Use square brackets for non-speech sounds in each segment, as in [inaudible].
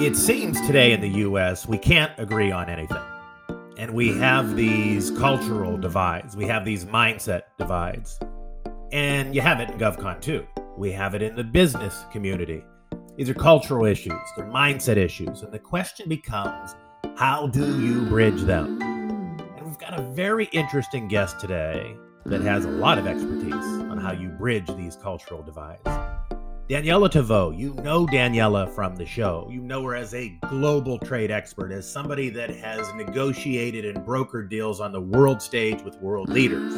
It seems today in the US we can't agree on anything. And we have these cultural divides, we have these mindset divides. And you have it in GovCon too. We have it in the business community. These are cultural issues, they're mindset issues. And the question becomes how do you bridge them? And we've got a very interesting guest today that has a lot of expertise on how you bridge these cultural divides. Daniela Tavo, you know Daniela from the show. You know her as a global trade expert, as somebody that has negotiated and brokered deals on the world stage with world leaders.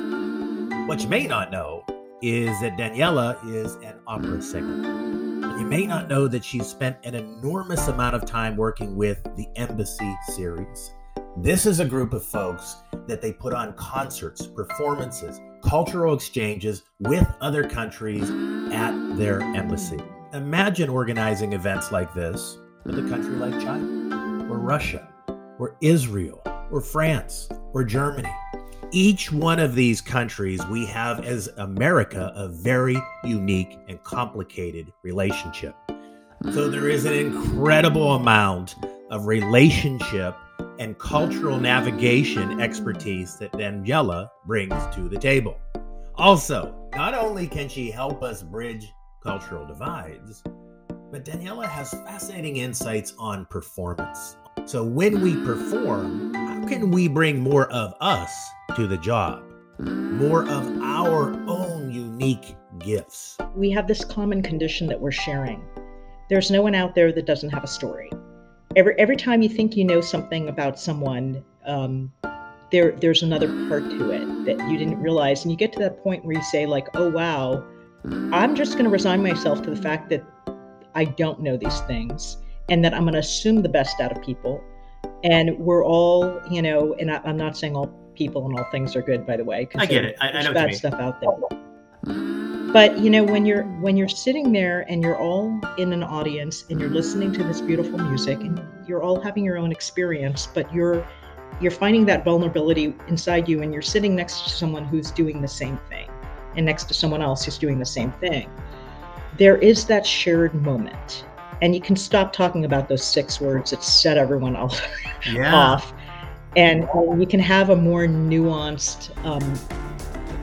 What you may not know is that Daniela is an opera singer. You may not know that she's spent an enormous amount of time working with the Embassy series. This is a group of folks that they put on concerts, performances, cultural exchanges with other countries at their embassy. Imagine organizing events like this with a country like China, or Russia, or Israel, or France, or Germany. Each one of these countries, we have as America a very unique and complicated relationship. So there is an incredible amount of relationship and cultural navigation expertise that Daniela brings to the table. Also, not only can she help us bridge cultural divides, but Daniela has fascinating insights on performance. So, when we perform, how can we bring more of us to the job? More of our own unique gifts. We have this common condition that we're sharing. There's no one out there that doesn't have a story. Every every time you think you know something about someone, um, there there's another part to it that you didn't realize, and you get to that point where you say like, "Oh wow, I'm just going to resign myself to the fact that I don't know these things, and that I'm going to assume the best out of people." And we're all, you know, and I, am not saying all people and all things are good, by the way. I get it. I, I know bad stuff out there. But you know, when you're when you're sitting there and you're all in an audience and you're listening to this beautiful music and you're all having your own experience, but you're you're finding that vulnerability inside you and you're sitting next to someone who's doing the same thing and next to someone else who's doing the same thing. There is that shared moment. And you can stop talking about those six words that set everyone yeah. [laughs] off. And, and you can have a more nuanced um,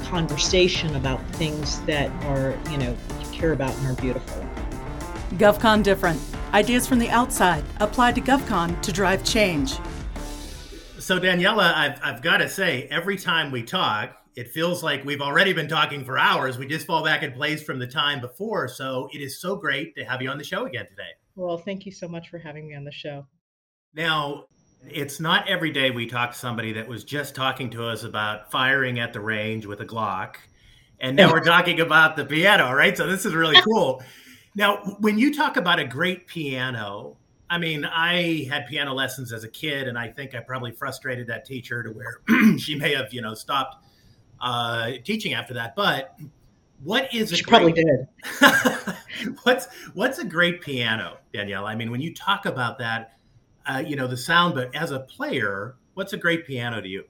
conversation about things that are, you know, you care about and are beautiful. GovCon different. Ideas from the outside applied to GovCon to drive change. So, Daniela, I've, I've got to say, every time we talk, it feels like we've already been talking for hours. We just fall back in place from the time before. So, it is so great to have you on the show again today. Well, thank you so much for having me on the show. Now, it's not every day we talk to somebody that was just talking to us about firing at the range with a Glock. And now we're [laughs] talking about the piano, right? So this is really [laughs] cool. now, when you talk about a great piano, I mean, I had piano lessons as a kid, and I think I probably frustrated that teacher to where [clears throat] she may have, you know, stopped uh, teaching after that. But what is she great, probably did? [laughs] what's what's a great piano, Danielle? I mean, when you talk about that, uh, you know, the sound, but as a player, what's a great piano to you?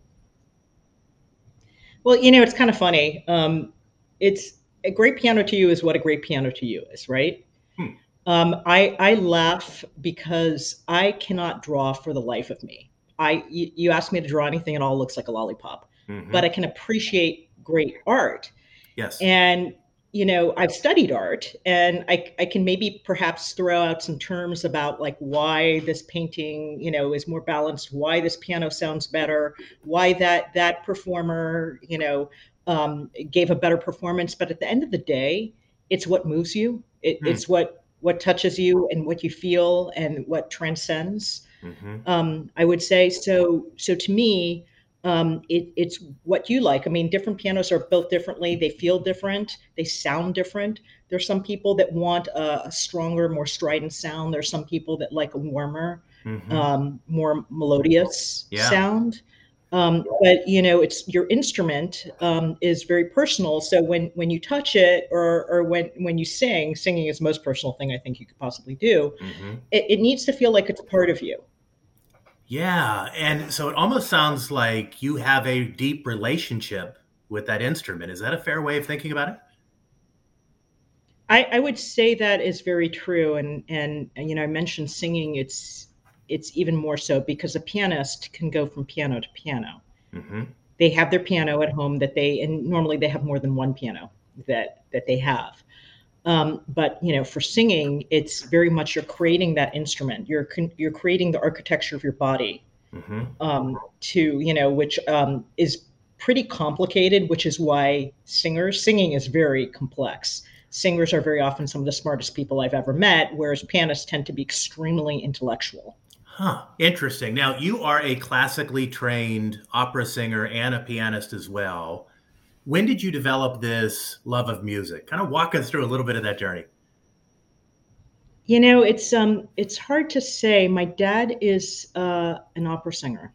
Well, you know, it's kind of funny. Um, it's a great piano to you is what a great piano to you is, right? Hmm. Um, I, I laugh because I cannot draw for the life of me. I you, you ask me to draw anything, it all looks like a lollipop. Mm-hmm. But I can appreciate great art. Yes. And you know i've studied art and I, I can maybe perhaps throw out some terms about like why this painting you know is more balanced why this piano sounds better why that that performer you know um, gave a better performance but at the end of the day it's what moves you it, mm. it's what what touches you and what you feel and what transcends mm-hmm. um, i would say so so to me um, it, it's what you like. I mean, different pianos are built differently. They feel different. They sound different. There's some people that want a, a stronger, more strident sound. There's some people that like a warmer, mm-hmm. um, more melodious yeah. sound. Um, but you know, it's your instrument um, is very personal. So when when you touch it, or or when when you sing, singing is the most personal thing I think you could possibly do. Mm-hmm. It, it needs to feel like it's part of you. Yeah. And so it almost sounds like you have a deep relationship with that instrument. Is that a fair way of thinking about it? I, I would say that is very true, and, and and you know I mentioned singing. It's it's even more so because a pianist can go from piano to piano. Mm-hmm. They have their piano at home that they and normally they have more than one piano that that they have. Um, but you know, for singing, it's very much you're creating that instrument. You're you're creating the architecture of your body mm-hmm. um, to you know, which um, is pretty complicated. Which is why singers singing is very complex. Singers are very often some of the smartest people I've ever met, whereas pianists tend to be extremely intellectual. Huh. Interesting. Now, you are a classically trained opera singer and a pianist as well. When did you develop this love of music? Kind of walk us through a little bit of that journey. You know, it's um, it's hard to say. My dad is uh, an opera singer,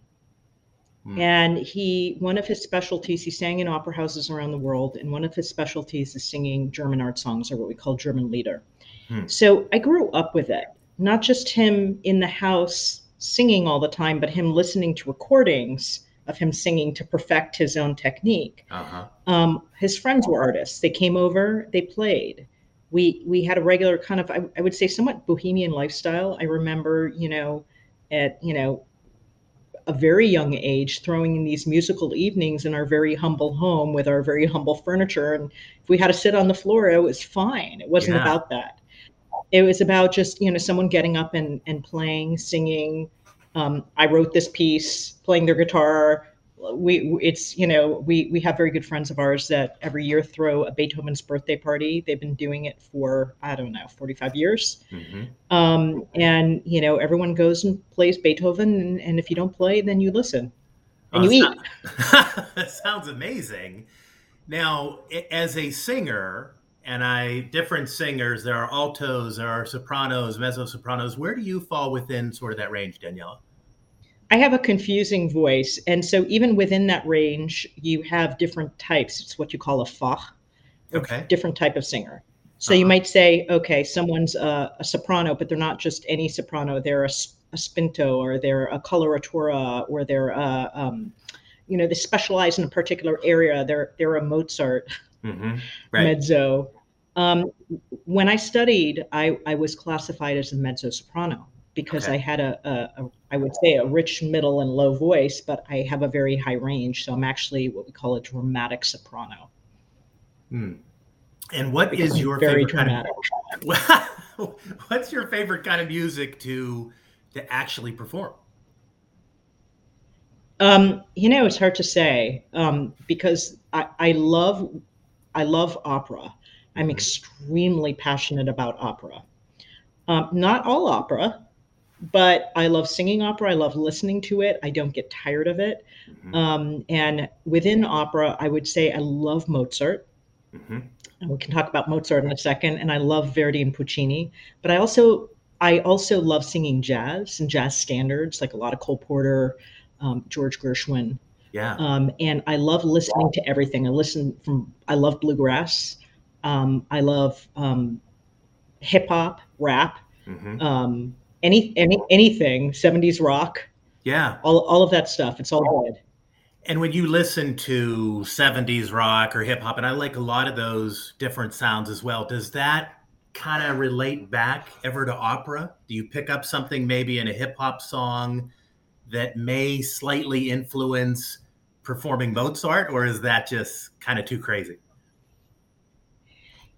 hmm. and he one of his specialties he sang in opera houses around the world, and one of his specialties is singing German art songs, or what we call German Lieder. Hmm. So I grew up with it not just him in the house singing all the time, but him listening to recordings of him singing to perfect his own technique. Uh-huh. Um, his friends were artists. They came over, they played. We we had a regular kind of I, I would say somewhat bohemian lifestyle. I remember, you know, at you know a very young age throwing in these musical evenings in our very humble home with our very humble furniture and if we had to sit on the floor it was fine it wasn't yeah. about that it was about just you know someone getting up and, and playing singing um, i wrote this piece playing their guitar. We it's you know we we have very good friends of ours that every year throw a beethoven's birthday party. They've been doing it for i don't know 45 years. Mm-hmm. um, and you know everyone goes and plays beethoven and, and if you don't play then you listen. And oh, you eat. [laughs] that sounds amazing. Now as a singer and I different singers. There are altos, there are sopranos, mezzo sopranos. Where do you fall within sort of that range, Daniela? I have a confusing voice, and so even within that range, you have different types. It's what you call a fach, okay, different type of singer. So uh-huh. you might say, okay, someone's a, a, soprano, but they're not just any soprano. They're a, a spinto, or they're a coloratura, or they're a, um, you know, they specialize in a particular area. They're they're a Mozart. [laughs] mm-hmm. right. mezzo. Um, when I studied, I, I was classified as a mezzo soprano because okay. I had a, a, a, I would say, a rich middle and low voice, but I have a very high range. So I'm actually what we call a dramatic soprano. Hmm. And what because is your very favorite dramatic. kind of? [laughs] What's your favorite kind of music to to actually perform? Um, you know, it's hard to say um, because I, I love I love opera. I'm mm-hmm. extremely passionate about opera. Um, not all opera, but I love singing opera. I love listening to it. I don't get tired of it. Mm-hmm. Um, and within opera, I would say I love Mozart. Mm-hmm. And we can talk about Mozart in a second. And I love Verdi and Puccini. But I also I also love singing jazz and jazz standards, like a lot of Cole Porter, um, George Gershwin. Yeah. Um, and I love listening to everything. I listen from, I love bluegrass. Um, I love um, hip hop, rap, mm-hmm. um, any, any, anything, 70s rock. Yeah. All, all of that stuff. It's all good. And when you listen to 70s rock or hip hop, and I like a lot of those different sounds as well, does that kind of relate back ever to opera? Do you pick up something maybe in a hip hop song that may slightly influence performing Mozart, or is that just kind of too crazy?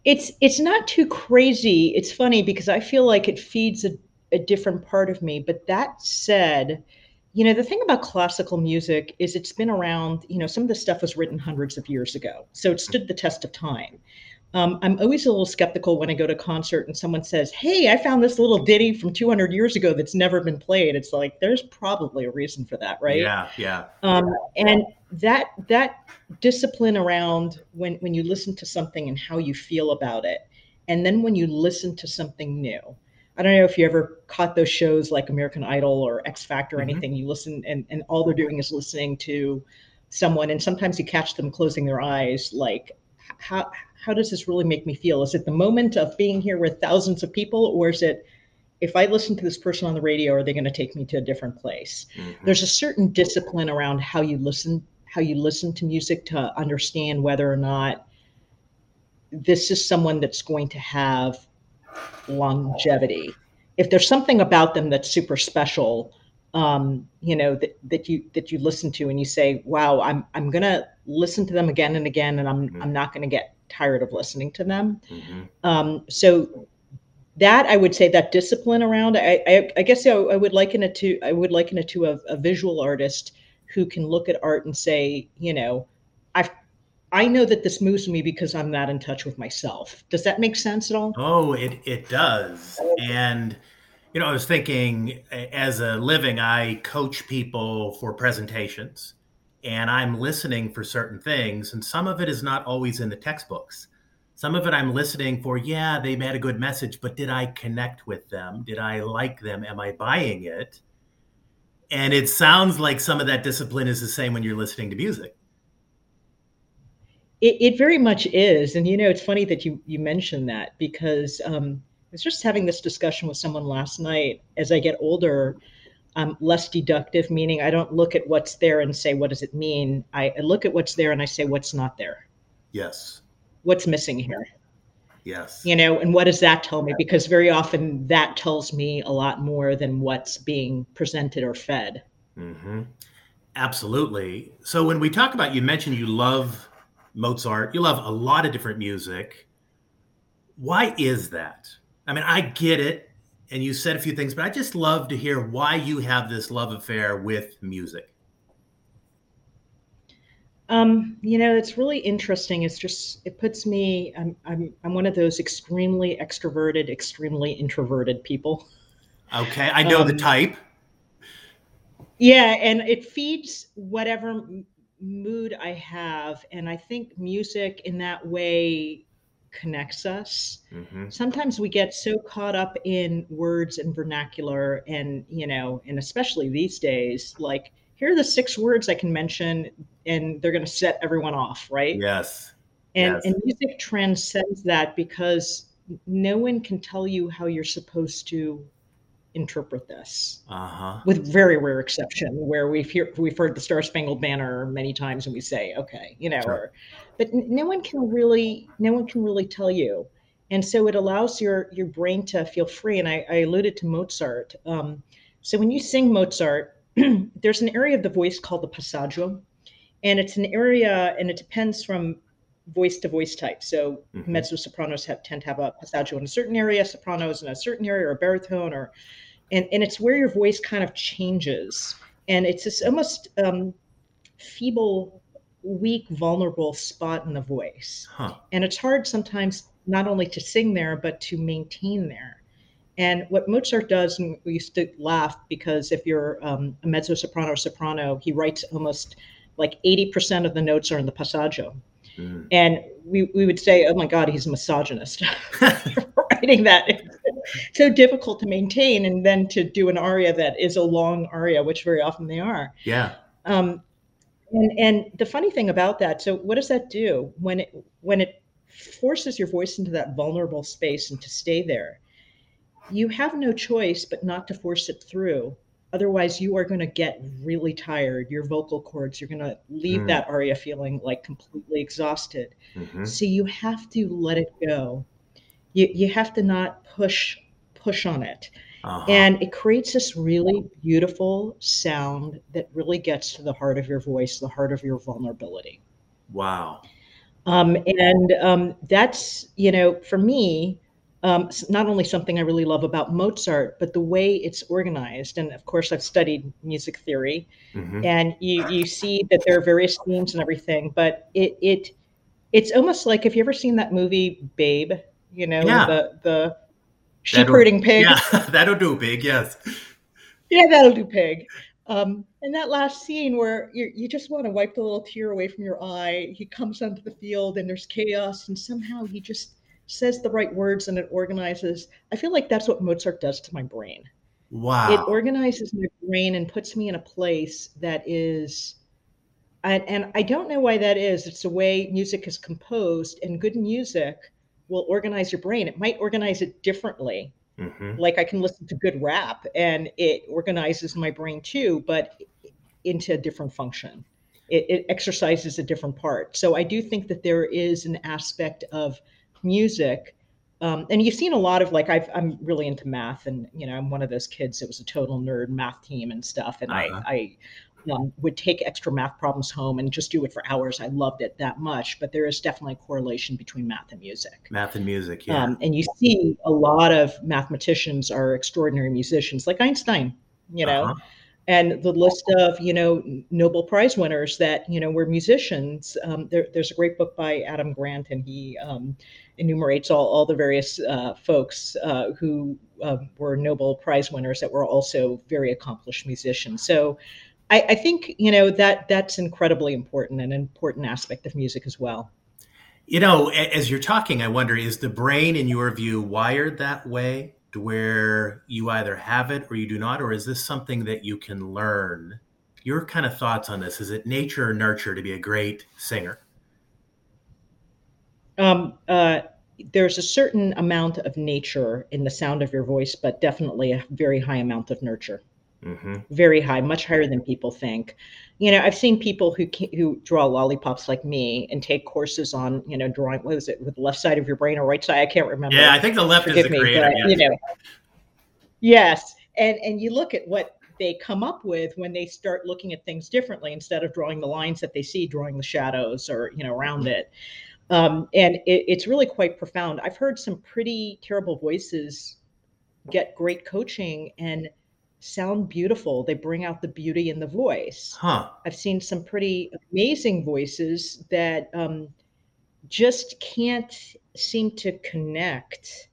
It's it's not too crazy. It's funny because I feel like it feeds a, a different part of me. But that said, you know, the thing about classical music is it's been around, you know, some of the stuff was written hundreds of years ago. So it stood the test of time. Um, I'm always a little skeptical when I go to concert and someone says, "Hey, I found this little ditty from 200 years ago that's never been played." It's like there's probably a reason for that, right? Yeah, yeah. Um, and that that discipline around when when you listen to something and how you feel about it, and then when you listen to something new. I don't know if you ever caught those shows like American Idol or X Factor or mm-hmm. anything. You listen and and all they're doing is listening to someone, and sometimes you catch them closing their eyes, like how how does this really make me feel? Is it the moment of being here with thousands of people, or is it if I listen to this person on the radio, are they going to take me to a different place? Mm-hmm. There's a certain discipline around how you listen, how you listen to music to understand whether or not this is someone that's going to have longevity. If there's something about them that's super special, um, you know that, that you that you listen to and you say, "Wow, I'm I'm gonna listen to them again and again, and I'm mm-hmm. I'm not gonna get tired of listening to them." Mm-hmm. Um, so that I would say that discipline around. I I, I guess I, I, would liken it to I would liken it to a, a visual artist who can look at art and say, you know, I've I know that this moves me because I'm not in touch with myself. Does that make sense at all? Oh, it it does. And you know, I was thinking as a living, I coach people for presentations and I'm listening for certain things, and some of it is not always in the textbooks. Some of it I'm listening for, yeah, they had a good message, but did I connect with them? Did I like them? Am I buying it? And it sounds like some of that discipline is the same when you're listening to music. It, it very much is. And, you know, it's funny that you, you mentioned that because um, was just having this discussion with someone last night. As I get older, I'm less deductive, meaning I don't look at what's there and say, what does it mean? I, I look at what's there and I say, what's not there? Yes. What's missing here? Yes. You know, and what does that tell me? Because very often that tells me a lot more than what's being presented or fed. Mm-hmm. Absolutely. So when we talk about, you mentioned you love Mozart, you love a lot of different music. Why is that? I mean, I get it, and you said a few things, but I just love to hear why you have this love affair with music. Um, you know, it's really interesting. It's just it puts me. I'm I'm I'm one of those extremely extroverted, extremely introverted people. Okay, I know um, the type. Yeah, and it feeds whatever mood I have, and I think music in that way connects us. Mm-hmm. Sometimes we get so caught up in words and vernacular, and you know, and especially these days, like here are the six words I can mention, and they're going to set everyone off, right? Yes. And, yes. and music transcends that because no one can tell you how you're supposed to interpret this, uh-huh. with very rare exception, where we've hear, we've heard the Star Spangled Banner many times, and we say, okay, you know, sure. or, but no one can really, no one can really tell you, and so it allows your your brain to feel free. And I, I alluded to Mozart. Um, so when you sing Mozart, [clears throat] there's an area of the voice called the passaggio, and it's an area, and it depends from voice to voice type. So mm-hmm. mezzo sopranos have, tend to have a passaggio in a certain area, sopranos in a certain area, or a baritone, or and and it's where your voice kind of changes, and it's this almost um, feeble, weak, vulnerable spot in the voice, huh. and it's hard sometimes not only to sing there but to maintain there. And what Mozart does, and we used to laugh because if you're um, a mezzo soprano or soprano, he writes almost like 80% of the notes are in the passaggio. Mm. And we, we would say, oh my God, he's a misogynist [laughs] writing that. It's so difficult to maintain and then to do an aria that is a long aria, which very often they are. Yeah. Um, and, and the funny thing about that, so what does that do when it when it forces your voice into that vulnerable space and to stay there? you have no choice but not to force it through. Otherwise, you are going to get really tired. Your vocal cords, you're going to leave mm. that aria feeling like completely exhausted. Mm-hmm. So you have to let it go. You, you have to not push push on it. Uh-huh. And it creates this really beautiful sound that really gets to the heart of your voice, the heart of your vulnerability. Wow. Um, and um, that's, you know, for me, um, not only something I really love about Mozart, but the way it's organized. And of course, I've studied music theory, mm-hmm. and you you see that there are various themes and everything. But it it it's almost like have you ever seen that movie Babe? You know yeah. the the sheep herding pig. Yeah, [laughs] that'll do, pig. Yes. Yeah, that'll do, pig. Um, and that last scene where you you just want to wipe the little tear away from your eye. He comes onto the field and there's chaos, and somehow he just says the right words and it organizes. I feel like that's what Mozart does to my brain. Wow. It organizes my brain and puts me in a place that is and, and I don't know why that is. It's the way music is composed, and good music will organize your brain. It might organize it differently. Mm-hmm. Like I can listen to good rap and it organizes my brain too, but into a different function. It, it exercises a different part. So I do think that there is an aspect of music, um, and you've seen a lot of like i am really into math, and you know I'm one of those kids that was a total nerd math team and stuff, and uh-huh. I, I um, would take extra math problems home and just do it for hours. I loved it that much. But there is definitely a correlation between math and music. Math and music, yeah. Um, and you see a lot of mathematicians are extraordinary musicians, like Einstein. You know. Uh-huh and the list of you know Nobel Prize winners that you know were musicians. Um, there, there's a great book by Adam Grant, and he um, enumerates all, all the various uh, folks uh, who uh, were Nobel Prize winners that were also very accomplished musicians. So. I, I think you know that that's incredibly important, an important aspect of music as well. You know, as you're talking, I wonder is the brain, in your view, wired that way? To where you either have it or you do not, or is this something that you can learn? Your kind of thoughts on this? Is it nature or nurture to be a great singer? Um, uh, there's a certain amount of nature in the sound of your voice, but definitely a very high amount of nurture. Mm-hmm. Very high, much higher than people think. You know, I've seen people who who draw lollipops like me and take courses on you know drawing. What is it with the left side of your brain or right side? I can't remember. Yeah, I think the left Forgive is the creator. But, You know, yes, and and you look at what they come up with when they start looking at things differently instead of drawing the lines that they see, drawing the shadows or you know around it. Um, and it, it's really quite profound. I've heard some pretty terrible voices get great coaching and sound beautiful. They bring out the beauty in the voice. Huh. I've seen some pretty amazing voices that um, just can't seem to connect.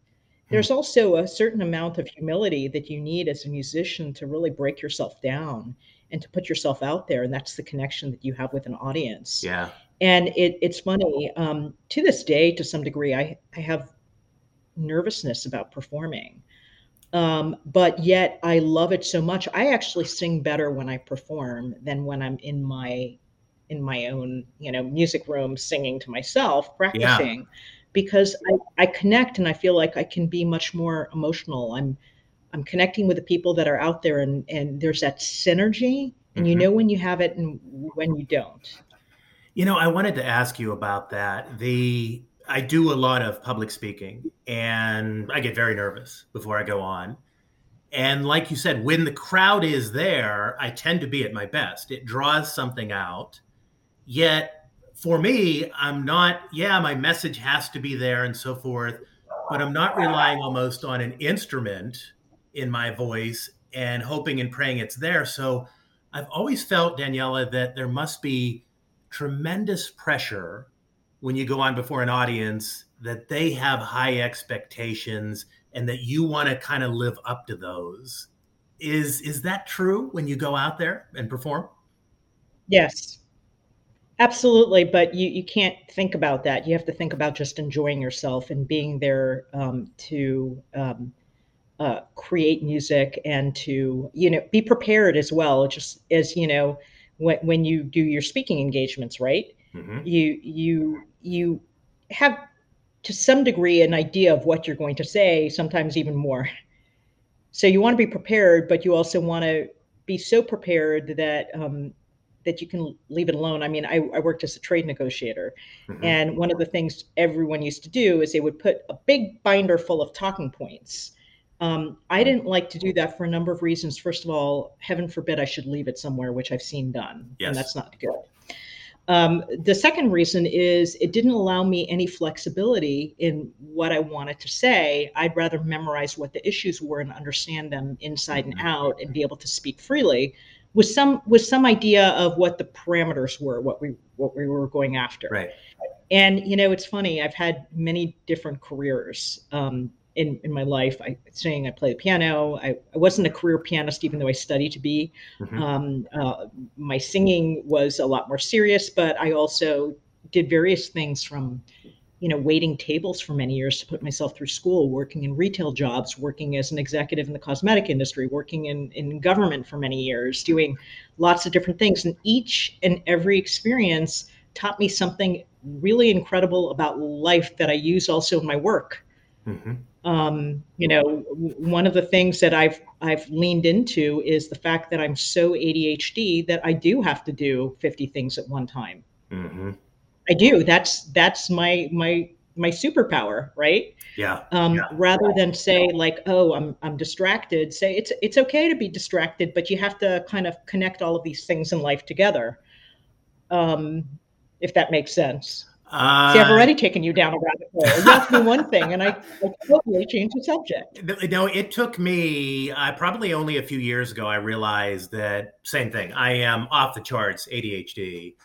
Hmm. There's also a certain amount of humility that you need as a musician to really break yourself down and to put yourself out there. And that's the connection that you have with an audience. Yeah. And it, it's funny, um, to this day, to some degree, I, I have nervousness about performing um, but yet I love it so much. I actually sing better when I perform than when I'm in my in my own you know music room singing to myself practicing yeah. because I, I connect and I feel like I can be much more emotional. I'm I'm connecting with the people that are out there and and there's that synergy and mm-hmm. you know when you have it and when you don't. You know, I wanted to ask you about that. The I do a lot of public speaking and I get very nervous before I go on. And like you said, when the crowd is there, I tend to be at my best. It draws something out. Yet for me, I'm not, yeah, my message has to be there and so forth, but I'm not relying almost on an instrument in my voice and hoping and praying it's there. So I've always felt, Daniela, that there must be tremendous pressure when you go on before an audience that they have high expectations and that you want to kind of live up to those. Is is that true when you go out there and perform? Yes. Absolutely, but you, you can't think about that. You have to think about just enjoying yourself and being there um, to um, uh, create music and to you know be prepared as well. Just as you know, when when you do your speaking engagements, right? Mm-hmm. You you you have to some degree an idea of what you're going to say, sometimes even more. So you want to be prepared, but you also want to be so prepared that um, that you can leave it alone. I mean, I, I worked as a trade negotiator, mm-hmm. and one of the things everyone used to do is they would put a big binder full of talking points. Um, I didn't like to do that for a number of reasons. First of all, heaven forbid I should leave it somewhere, which I've seen done, yes. and that's not good. Um, the second reason is it didn't allow me any flexibility in what I wanted to say. I'd rather memorize what the issues were and understand them inside and mm-hmm. out and be able to speak freely with some with some idea of what the parameters were, what we what we were going after. Right. And you know, it's funny. I've had many different careers. Um, in, in my life. I saying I play the piano. I, I wasn't a career pianist, even though I studied to be. Mm-hmm. Um, uh, my singing was a lot more serious, but I also did various things from, you know, waiting tables for many years to put myself through school, working in retail jobs, working as an executive in the cosmetic industry, working in, in government for many years, doing lots of different things. And each and every experience taught me something really incredible about life that I use also in my work. Mm-hmm. Um, you know, one of the things that I've I've leaned into is the fact that I'm so ADHD that I do have to do 50 things at one time. Mm-hmm. I do. That's that's my my my superpower, right? Yeah. Um, yeah. Rather than say like, oh, I'm I'm distracted. Say it's it's okay to be distracted, but you have to kind of connect all of these things in life together. Um, if that makes sense. Uh, See, I've already taken you down a rabbit hole. You asked me one thing, and I, I totally changed the subject. No, it took me uh, probably only a few years ago. I realized that same thing. I am off the charts ADHD,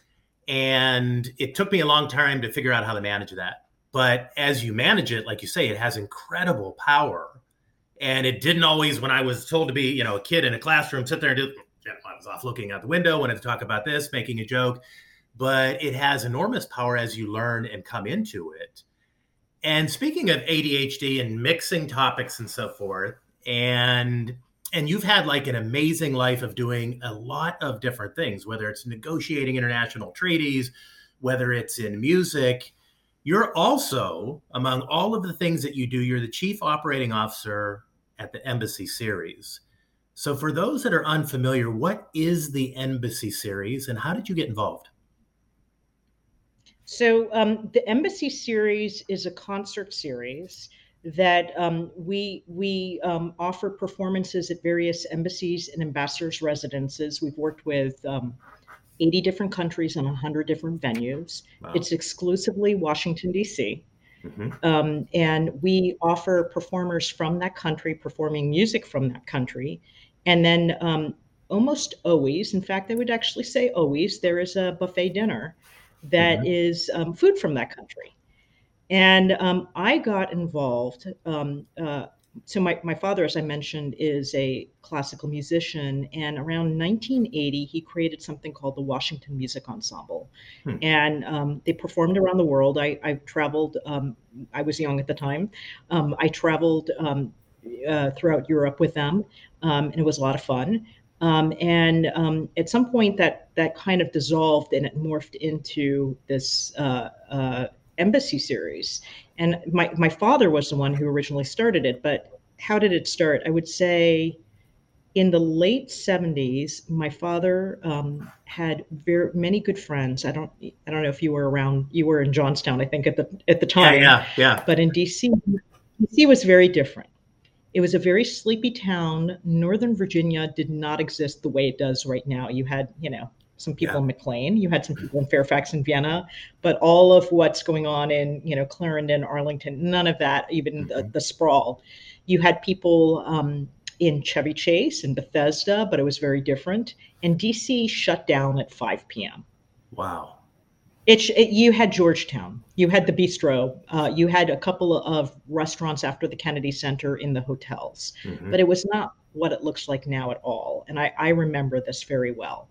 and it took me a long time to figure out how to manage that. But as you manage it, like you say, it has incredible power. And it didn't always, when I was told to be, you know, a kid in a classroom, sit there and do. I was off looking out the window, wanted to talk about this, making a joke but it has enormous power as you learn and come into it. And speaking of ADHD and mixing topics and so forth, and and you've had like an amazing life of doing a lot of different things, whether it's negotiating international treaties, whether it's in music. You're also, among all of the things that you do, you're the chief operating officer at the Embassy Series. So, for those that are unfamiliar, what is the Embassy Series and how did you get involved? So um, the Embassy series is a concert series that um, we we um, offer performances at various embassies and ambassadors' residences. We've worked with um, 80 different countries and 100 different venues. Wow. It's exclusively Washington D.C. Mm-hmm. Um, and we offer performers from that country performing music from that country, and then um, almost always, in fact, I would actually say always, there is a buffet dinner that mm-hmm. is um, food from that country. And um, I got involved. Um, uh, so my, my father, as I mentioned, is a classical musician, and around 1980 he created something called the Washington Music Ensemble, hmm. and um, they performed around the world. I, I traveled. Um, I was young at the time. Um, I traveled um, uh, throughout Europe with them, um, and it was a lot of fun. Um, and um, at some point, that that kind of dissolved and it morphed into this uh, uh, embassy series. And my my father was the one who originally started it. But how did it start? I would say in the late 70s my father um, had very many good friends i don't i don't know if you were around you were in johnstown i think at the at the time yeah yeah, yeah. but in dc dc was very different it was a very sleepy town. Northern Virginia did not exist the way it does right now. You had, you know, some people yeah. in McLean, you had some people in Fairfax and Vienna, but all of what's going on in, you know, Clarendon, Arlington, none of that, even mm-hmm. the, the, sprawl. You had people um, in Chevy Chase and Bethesda, but it was very different. And DC shut down at 5 p.m. Wow. It, it, you had Georgetown, you had the bistro, uh, you had a couple of restaurants after the Kennedy Center in the hotels, mm-hmm. but it was not what it looks like now at all. And I, I remember this very well.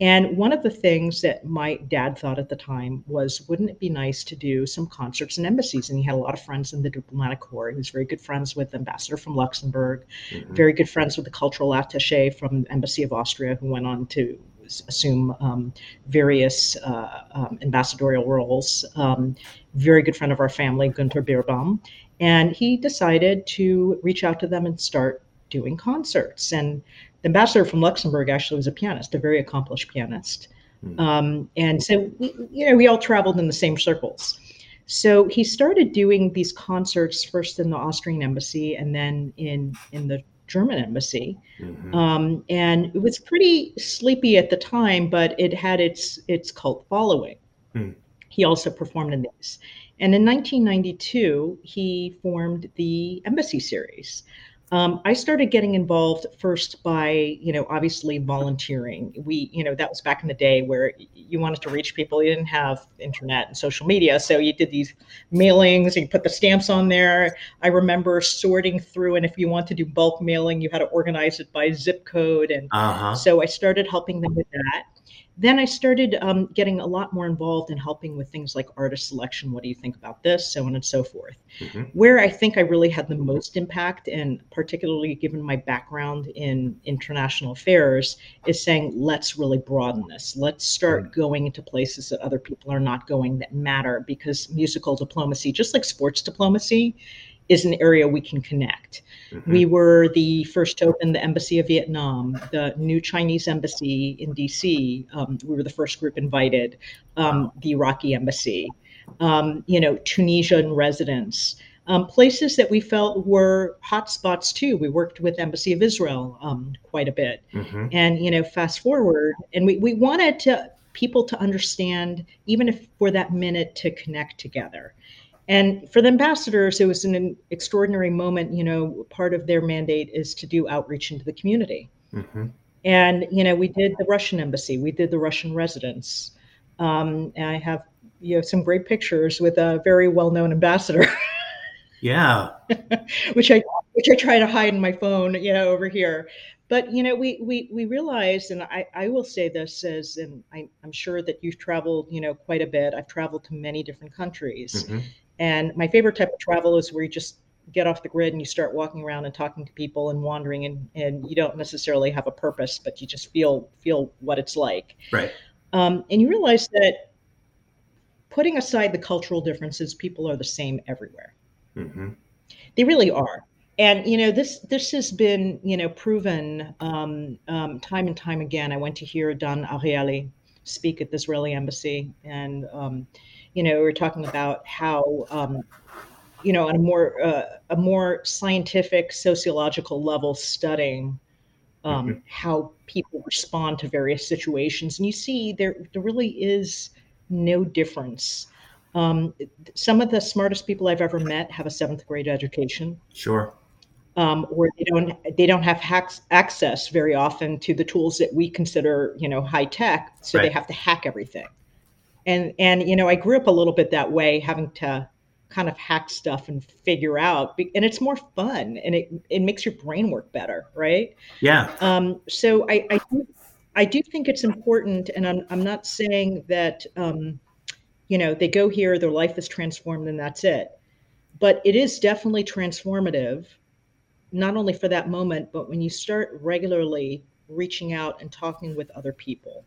And one of the things that my dad thought at the time was, wouldn't it be nice to do some concerts in embassies? And he had a lot of friends in the diplomatic corps. He was very good friends with ambassador from Luxembourg, mm-hmm. very good friends with the cultural attache from the Embassy of Austria, who went on to assume um, various uh, um, ambassadorial roles. Um, very good friend of our family, Gunter Beerbaum, and he decided to reach out to them and start doing concerts. And the ambassador from Luxembourg actually was a pianist, a very accomplished pianist. Mm. and so, we, you know, we all traveled in the same circles. So he started doing these concerts first in the Austrian embassy and then in in the German embassy. Mm-hmm. Um, and it was pretty sleepy at the time, but it had its its cult following. Mm. He also performed in these. And in 1992, he formed the Embassy series, um, I started getting involved first by, you know, obviously volunteering. We, you know, that was back in the day where you wanted to reach people. You didn't have internet and social media, so you did these mailings. You put the stamps on there. I remember sorting through, and if you want to do bulk mailing, you had to organize it by zip code, and uh-huh. so I started helping them with that then I started um, getting a lot more involved in helping with things like artist selection. What do you think about this? So on and so forth. Mm-hmm. Where I think I really had the most impact, and particularly given my background in international affairs, is saying, let's really broaden this. Let's start mm-hmm. going into places that other people are not going that matter because musical diplomacy, just like sports diplomacy, is an area we can connect. Mm-hmm. We were the first to open the Embassy of Vietnam, the new Chinese embassy in DC. Um, we were the first group invited, um, the Iraqi embassy. um, you know, Tunisian residence, um, places that we felt were hotspots too. We worked with Embassy of Israel um, quite a bit, mm-hmm. and you know, fast forward, and we we wanted to people to understand, even if for that minute, to connect together. And for the ambassadors, it was an extraordinary moment. You know, part of their mandate is to do outreach into the community. Mm-hmm. And you know, we did the Russian embassy, we did the Russian residence. Um, and I have you know some great pictures with a very well-known ambassador. [laughs] yeah, [laughs] which I which I try to hide in my phone, you know, over here. But you know, we we we realized, and I I will say this as, and I, I'm sure that you've traveled, you know, quite a bit. I've traveled to many different countries, mm-hmm. And my favorite type of travel is where you just get off the grid and you start walking around and talking to people and wandering and, and you don't necessarily have a purpose but you just feel feel what it's like. Right. Um, and you realize that putting aside the cultural differences people are the same everywhere. Mm-hmm. they really are. And you know this this has been you know proven um, um, time and time again. I went to hear dan ariely speak at the israeli embassy and um, you know we are talking about how um, you know, on a more uh, a more scientific sociological level, studying um, mm-hmm. how people respond to various situations, and you see there there really is no difference. Um, some of the smartest people I've ever met have a seventh grade education. Sure. Um, where they don't they don't have hacks, access very often to the tools that we consider you know high tech, so right. they have to hack everything. And and you know I grew up a little bit that way, having to kind of hack stuff and figure out and it's more fun and it, it makes your brain work better right? Yeah. Um, so I, I do, I do think it's important and i'm, I'm not saying that um, you know they go here their life is transformed and that's it. But it is definitely transformative not only for that moment but when you start regularly reaching out and talking with other people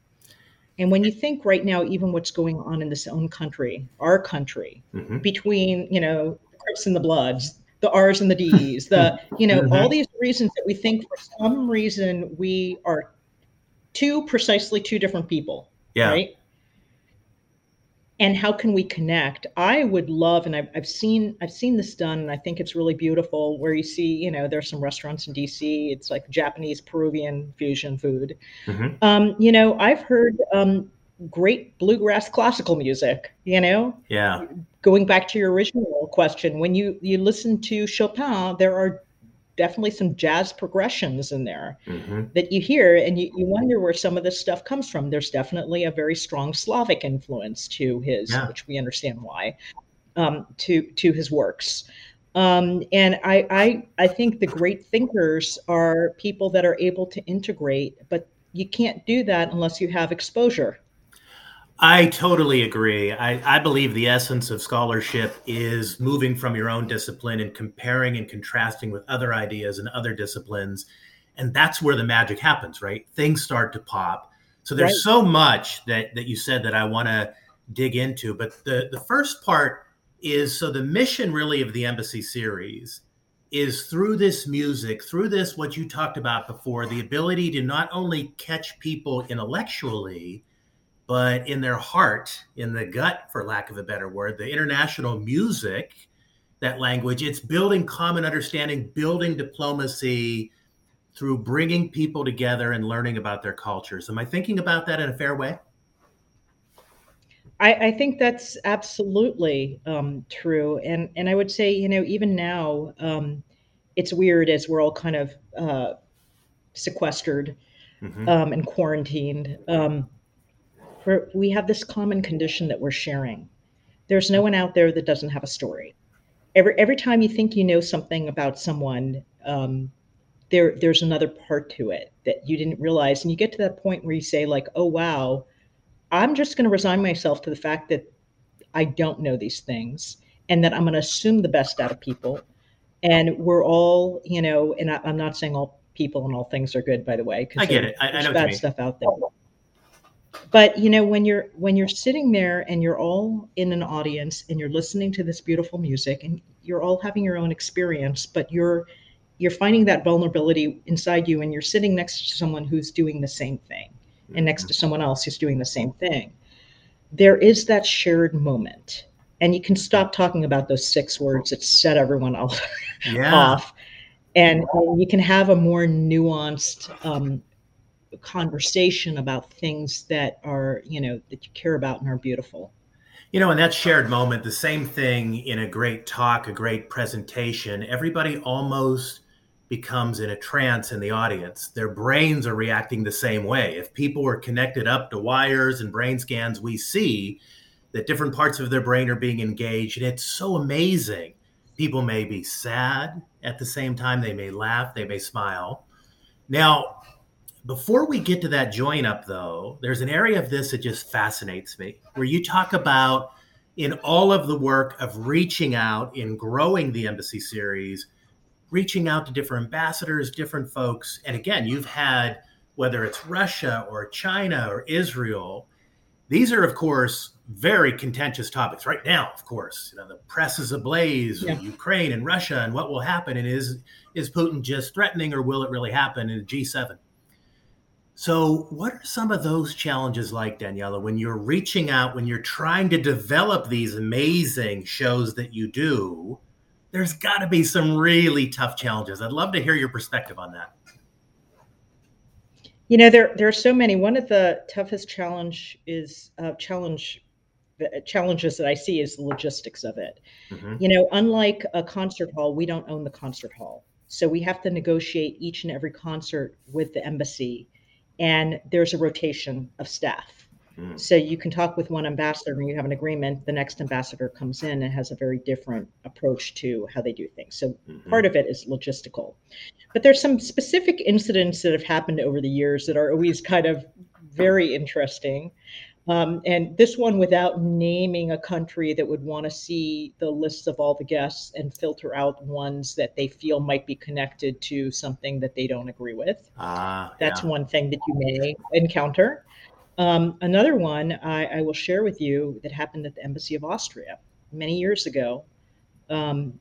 and when you think right now, even what's going on in this own country, our country, mm-hmm. between, you know, the Crips and the Bloods, the R's and the D's, the, [laughs] you know, mm-hmm. all these reasons that we think for some reason we are two precisely two different people. Yeah. Right and how can we connect? I would love and I've, I've seen i've seen this done and i think it's really beautiful where you see you know there's some restaurants in dc it's like japanese peruvian fusion food. Mm-hmm. um, you know i've heard um, great bluegrass classical music you know? Yeah. Going back to your original question when you you listen to chopin there are definitely some jazz progressions in there mm-hmm. that you hear and you, you wonder where some of this stuff comes from there's definitely a very strong slavic influence to his yeah. which we understand why um, to to his works um, and I, I i think the great thinkers are people that are able to integrate but you can't do that unless you have exposure I totally agree. I, I, believe the essence of scholarship is moving from your own discipline and comparing and contrasting with other ideas and other disciplines. And that's where the magic happens, right? Things start to pop. So there's right. so much that, that you said that I want to dig into. But the, the first part is so the mission really of the embassy series is through this music, through this, what you talked about before, the ability to not only catch people intellectually, but in their heart, in the gut, for lack of a better word, the international music, that language, it's building common understanding, building diplomacy through bringing people together and learning about their cultures. Am I thinking about that in a fair way? I, I think that's absolutely um, true, and and I would say, you know, even now, um, it's weird as we're all kind of uh, sequestered mm-hmm. um, and quarantined. We're, we have this common condition that we're sharing. There's no one out there that doesn't have a story. Every every time you think you know something about someone, um, there there's another part to it that you didn't realize, and you get to that point where you say like, "Oh wow, I'm just going to resign myself to the fact that I don't know these things, and that I'm going to assume the best out of people." And we're all, you know, and I, am not saying all people and all things are good, by the way, because I get it. I, there's I know bad stuff out there but you know when you're when you're sitting there and you're all in an audience and you're listening to this beautiful music and you're all having your own experience but you're you're finding that vulnerability inside you and you're sitting next to someone who's doing the same thing and next to someone else who's doing the same thing there is that shared moment. And you can stop talking about those six words that set everyone [laughs] Yeah. off. And uh, you can have a more nuanced um, conversation about things that are you know that you care about and are beautiful You know, in that shared moment, the same thing in a great talk, a great presentation, everybody almost becomes in a trance in the audience. Their brains are reacting the same way. If people are connected up to wires and brain scans, we see that different parts of their brain are being engaged. And it's so amazing. People may be sad at the same time, they may laugh, they may smile. Now, before we get to that join up, though, there's an area of this that just fascinates me where you talk about in all of the work of reaching out in growing the embassy series, reaching out to different ambassadors, different folks. And again, you've had whether it's Russia or China or Israel, these are, of course, very contentious topics right now. Of course, you know, the press is ablaze Yeah. with Ukraine and Russia and what will happen. And is is Putin just threatening, or will it really happen in G7? So, what are some of those challenges like, Daniela, when you're reaching out, when you're trying to develop these amazing shows that you do? There's got to be some really tough challenges. I'd love to hear your perspective on that. you know there there are so many one of the toughest challenge is uh, challenge the challenges that i see is the logistics of it Mhm. you know unlike a concert hall we don't own the concert hall so we have to negotiate each and every concert with the embassy and there's a rotation of staff Mm. So you can talk with one ambassador and you have an agreement. The next ambassador comes in and has a very different approach to how they do things. So Mhm. part of it is logistical. But there's some specific incidents that have happened over the years that are always kind of very interesting. Um, and this one, without naming a country that would want to see the lists of all the guests and filter out ones that they feel might be connected to something that they don't agree with. Ah, That's yeah. one thing that you may encounter. Um, another one I, I will share with you that happened at the Embassy of Austria many years ago. Um,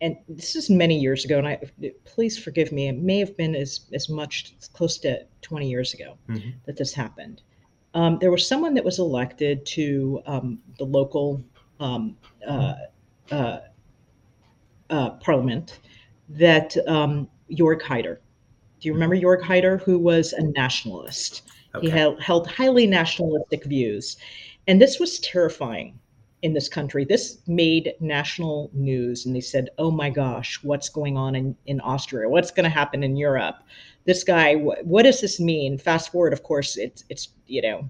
and this is many years ago, and I please forgive me. It may have been as as much as close to 20 years ago Mhm. that this happened. Um, there was someone that was elected to um, the local um, uh, uh, uh, parliament that um, Jörg Haider. Do you remember Jörg Haider, who was a nationalist? He held, held highly nationalistic views. And this was terrifying in this country. This made national news. And they said, oh my gosh, what's going on in, in Austria? What's going to happen in Europe? This guy, wh- what does this mean? Fast forward, of course, it's, it's you know,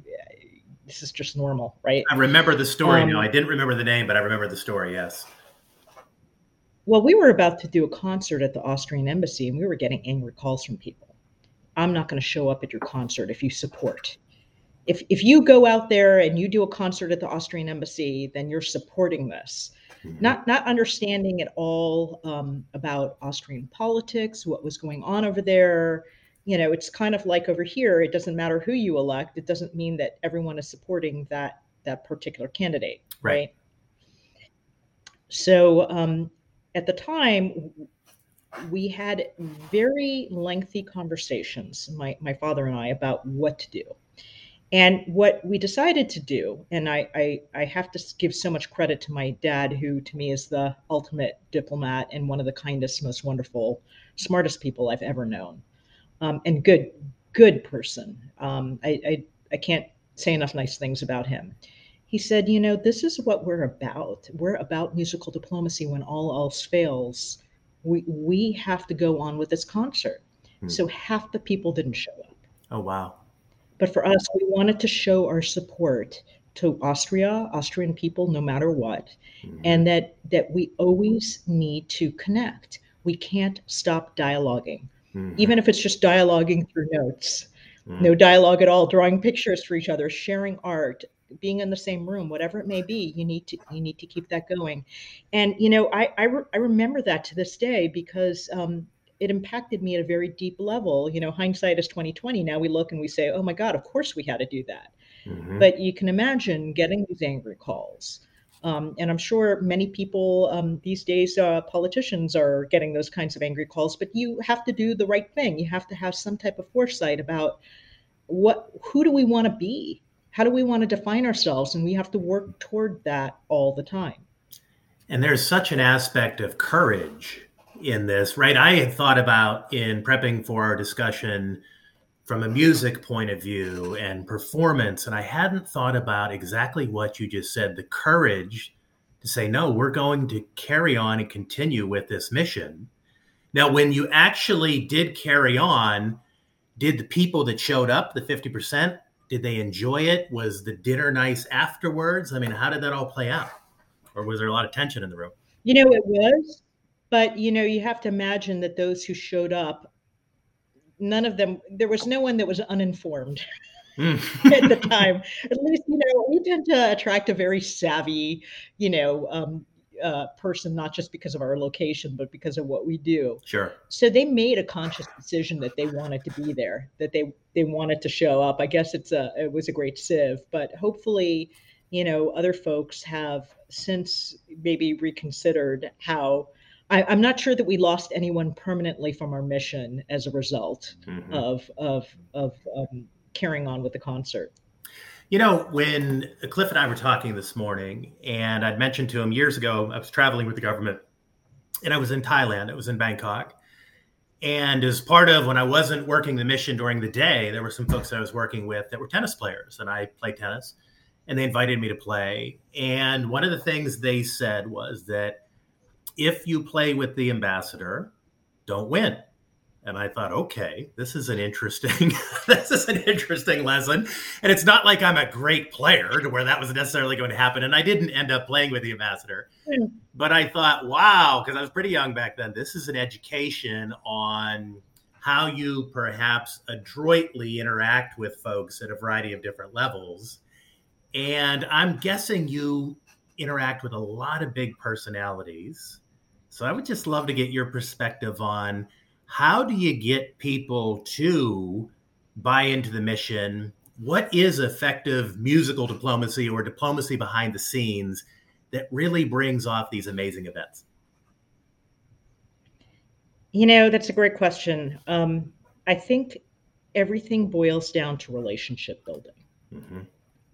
this is just normal, right? I remember the story Um, now. I didn't remember the name, but I remember the story. Yes. Well, we were about to do a concert at the Austrian embassy, and we were getting angry calls from people. I'm not going to show up at your concert if you support. If if you go out there and you do a concert at the Austrian embassy, then you're supporting this. Mhm. Not not understanding at all um, about Austrian politics, what was going on over there. You know, it's kind of like over here. It doesn't matter who you elect. It doesn't mean that everyone is supporting that that particular candidate, Right. right? So um, at the time, we had very lengthy conversations, my, my father and I, about what to do. And what we decided to do, and I, I, I have to give so much credit to my dad, who to me is the ultimate diplomat and one of the kindest, most wonderful, smartest people I've ever known, um, and good, good person. Um, I, I, I can't say enough nice things about him. He said, You know, this is what we're about. We're about musical diplomacy when all else fails we we have to go on with this concert. Hmm. So half the people didn't show up. Oh wow. But for us, we wanted to show our support to Austria, Austrian people, no matter what, Mhm. and that that we always need to connect. We can't stop dialoguing, Mhm. even if it's just dialoguing through notes. Mhm. No dialogue at all, drawing pictures for each other, sharing art, being in the same room, whatever it may be, you need to you need to keep that going. And you know, I I, re- I remember that to this day because um, it impacted me at a very deep level. You know, hindsight is twenty twenty. Now we look and we say, oh my God, of course we had to do that. Mhm. But you can imagine getting these angry calls. Um, and I'm sure many people um, these days, uh, politicians are getting those kinds of angry calls. But you have to do the right thing. You have to have some type of foresight about what, who do we want to be? how do we want to define ourselves? And we have to work toward that all the time. And there's such an aspect of courage in this, right? I had thought about in prepping for our discussion from a music point of view and performance, and I hadn't thought about exactly what you just said the courage to say, no, we're going to carry on and continue with this mission. Now, when you actually did carry on, did the people that showed up, the 50%, did they enjoy it? Was the dinner nice afterwards? I mean, how did that all play out? Or was there a lot of tension in the room? You know, it was. But, you know, you have to imagine that those who showed up, none of them, there was no one that was uninformed. Hmm. [laughs] at the time. At least, you know, we tend to attract a very savvy, you know, um, uh, person, not just because of our location, but because of what we do. Sure. So they made a conscious decision that they wanted to be there, that they they wanted to show up. I guess it's a it was a great sieve, but hopefully, you know, other folks have since maybe reconsidered how. I, am not sure that we lost anyone permanently from our mission as a result mm-hmm. of of of um, carrying on with the concert. You know, when Cliff and I were talking this morning, and I'd mentioned to him years ago, I was traveling with the government and I was in Thailand, it was in Bangkok. And as part of when I wasn't working the mission during the day, there were some folks I was working with that were tennis players, and I play tennis, and they invited me to play. And one of the things they said was that if you play with the ambassador, don't win. And I thought, okay, this is an interesting, [laughs] this is an interesting lesson. And it's not like I'm a great player to where that was necessarily going to happen. And I didn't end up playing with the ambassador. Mm. But I thought, wow, because I was pretty young back then. This is an education on how you perhaps adroitly interact with folks at a variety of different levels. And I'm guessing you interact with a lot of big personalities. So I would just love to get your perspective on how do you get people to buy into the mission? What is effective musical diplomacy or diplomacy behind the scenes that really brings off these amazing events? You know, that's a great question. Um, I think everything boils down to relationship building. Mm-hmm.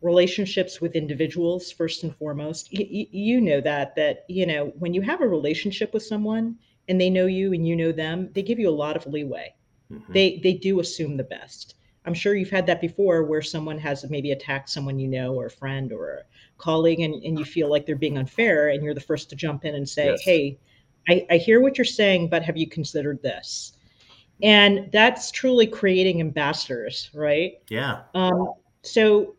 Relationships with individuals, first and foremost. Y- you know that, that, you know, when you have a relationship with someone, and they know you and you know them, they give you a lot of leeway. Mm-hmm. They they do assume the best. I'm sure you've had that before where someone has maybe attacked someone you know or a friend or a colleague and, and you feel like they're being unfair and you're the first to jump in and say, yes. Hey, I, I hear what you're saying, but have you considered this? And that's truly creating ambassadors, right? Yeah. Um, so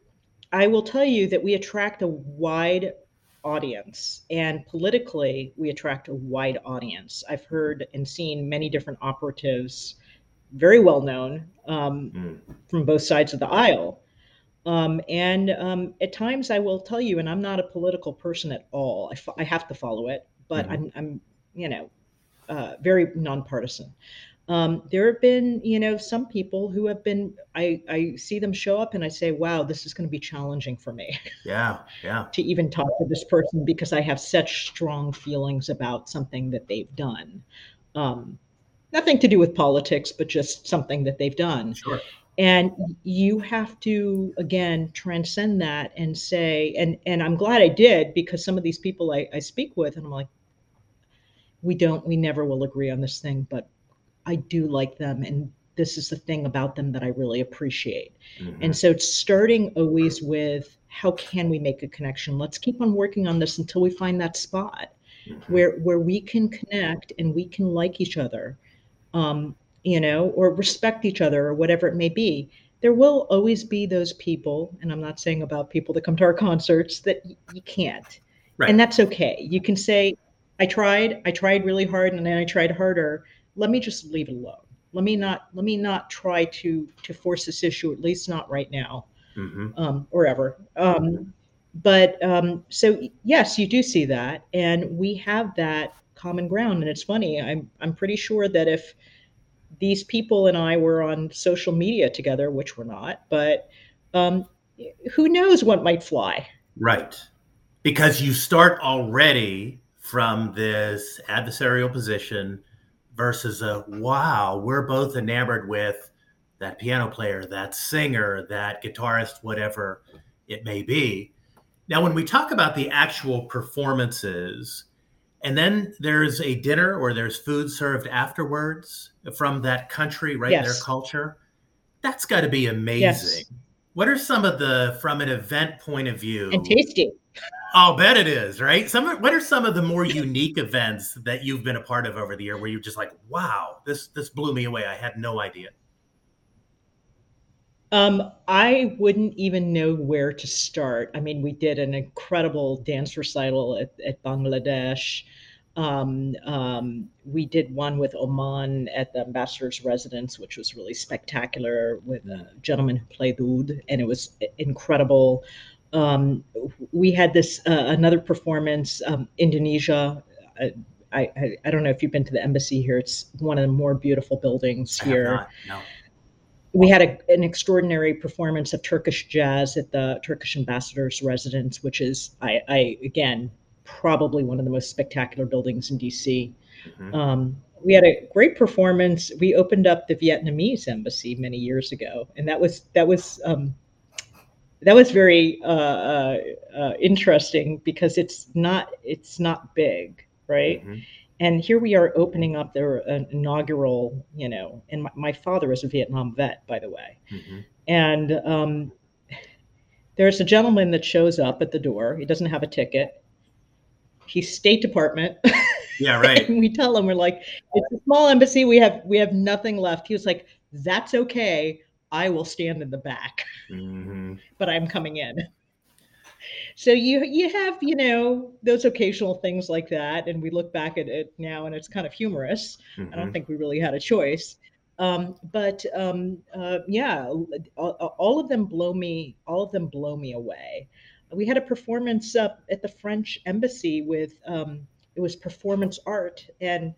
I will tell you that we attract a wide audience. And politically, we attract a wide audience. I've heard and seen many different operatives, very well known um, mm. from both sides of the aisle. Um, and um, at times, I will tell you, and I'm not a political person at all. I, fo- I have to follow it, but mm-hmm. I'm, I'm, you know, uh, very nonpartisan. Um, there have been, you know, some people who have been. I I see them show up and I say, "Wow, this is going to be challenging for me." [laughs] Yeah, yeah. to even talk to this person because I have such strong feelings about something that they've done. Um, nothing to do with politics, but just something that they've done. Sure. And you have to again transcend that and say, and and I'm glad I did because some of these people I, I speak with, and I'm like, we don't, we never will agree on this thing, but I do like them and this is the thing about them that I really appreciate. Mm-hmm. And so it's starting always with how can we make a connection? Let's keep on working on this until we find that spot mm-hmm. where where we can connect and we can like each other, um, you know, or respect each other or whatever it may be. There will always be those people, and I'm not saying about people that come to our concerts that y- you can't, right. and that's okay. You can say, "I tried, I tried really hard, and then I tried harder." Let me just leave it alone. Let me not let me not try to to force this issue, at least not right now, mm-hmm. um, or ever. Um, but um, so yes, you do see that, and we have that common ground. And it's funny. I'm I'm pretty sure that if these people and I were on social media together, which we're not, but um, who knows what might fly? Right, because you start already from this adversarial position versus a wow, we're both enamored with that piano player, that singer, that guitarist, whatever. it may be. Now, when we talk about the actual performances, and then there's a dinner or there's food served afterwards from that country, right? Yes. Their culture. That's got to be amazing. Yes. What are some of the, from an event point of view? And tasty. I'll bet it is, right? Some what are some of the more unique events that you've been a part of over the year where you're just like, wow, this this blew me away. I had no idea. Um, I wouldn't even know where to start. I mean, we did an incredible dance recital at, at Bangladesh. Um, um, we did one with Oman at the ambassador's residence, which was really spectacular with a gentleman who played oud, and it was incredible. Um, we had this uh, another performance, um, Indonesia. Uh, I, I, I don't know if you've been to the embassy here. It's one of the more beautiful buildings here not, no. we had a, an extraordinary performance of Turkish jazz at the Turkish ambassador's residence, which is, I, I again, probably one of the most spectacular buildings in DC. Mhm. Um, we had a great performance. We opened up the Vietnamese embassy many years ago, and that was that was um, that was very uh, uh, uh, interesting because it's not it's not big, right? Mhm. and here we are opening up their uh, inaugural, you know, and my, my father is a Vietnam vet, by the way. Mhm. And um, there's a gentleman that shows up at the door. He doesn't have a ticket. He's State Department. Yeah, [laughs] right. we tell him, we're like, it's a small embassy. We have we have nothing left. He was like, that's okay. I will stand in the back, Mhm. but I'm coming in. So you you have you know those occasional things like that, and we look back at it now, and it's kind of humorous. I don't Mhm. think we really had a choice. Um, but um, uh, yeah, all, all of them blow me. All of them blow me away. We had a performance up at the French embassy with um, it was performance art, and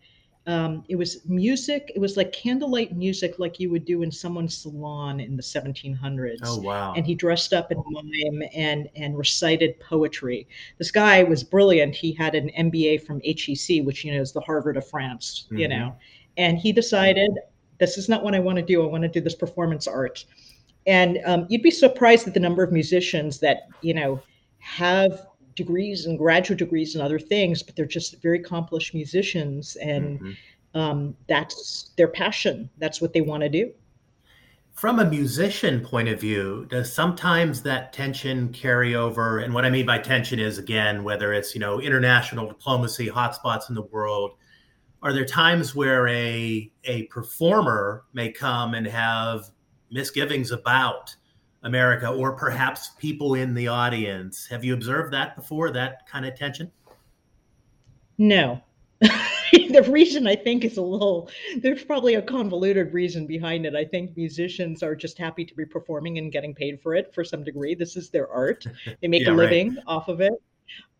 um, it was music. It was like candlelight music, like you would do in someone's salon in the 1700s Oh wow. and he dressed up in mime and and recited poetry. This guy was brilliant. He had an MBA from HEC, which you know is the Harvard of France, you Mhm. know, and he decided this is not what I want to do. I want to do this performance art. And um, you'd be surprised at the number of musicians that you know have degrees and graduate degrees and other things, but they're just very accomplished musicians, and Mhm. um, that's their passion. That's what they want to do. From a musician point of view, does sometimes that tension carry over? And what I mean by tension is, again, whether it's you know international diplomacy, hotspots in the world, are there times where a a performer may come and have misgivings about America, or perhaps people in the audience? Have you observed that before? That kind of tension? No. [laughs] the reason I think is a little, there's probably a convoluted reason behind it. I think musicians are just happy to be performing and getting paid for it for some degree. This is their art, [laughs] they make Yeah, a right. living off of it.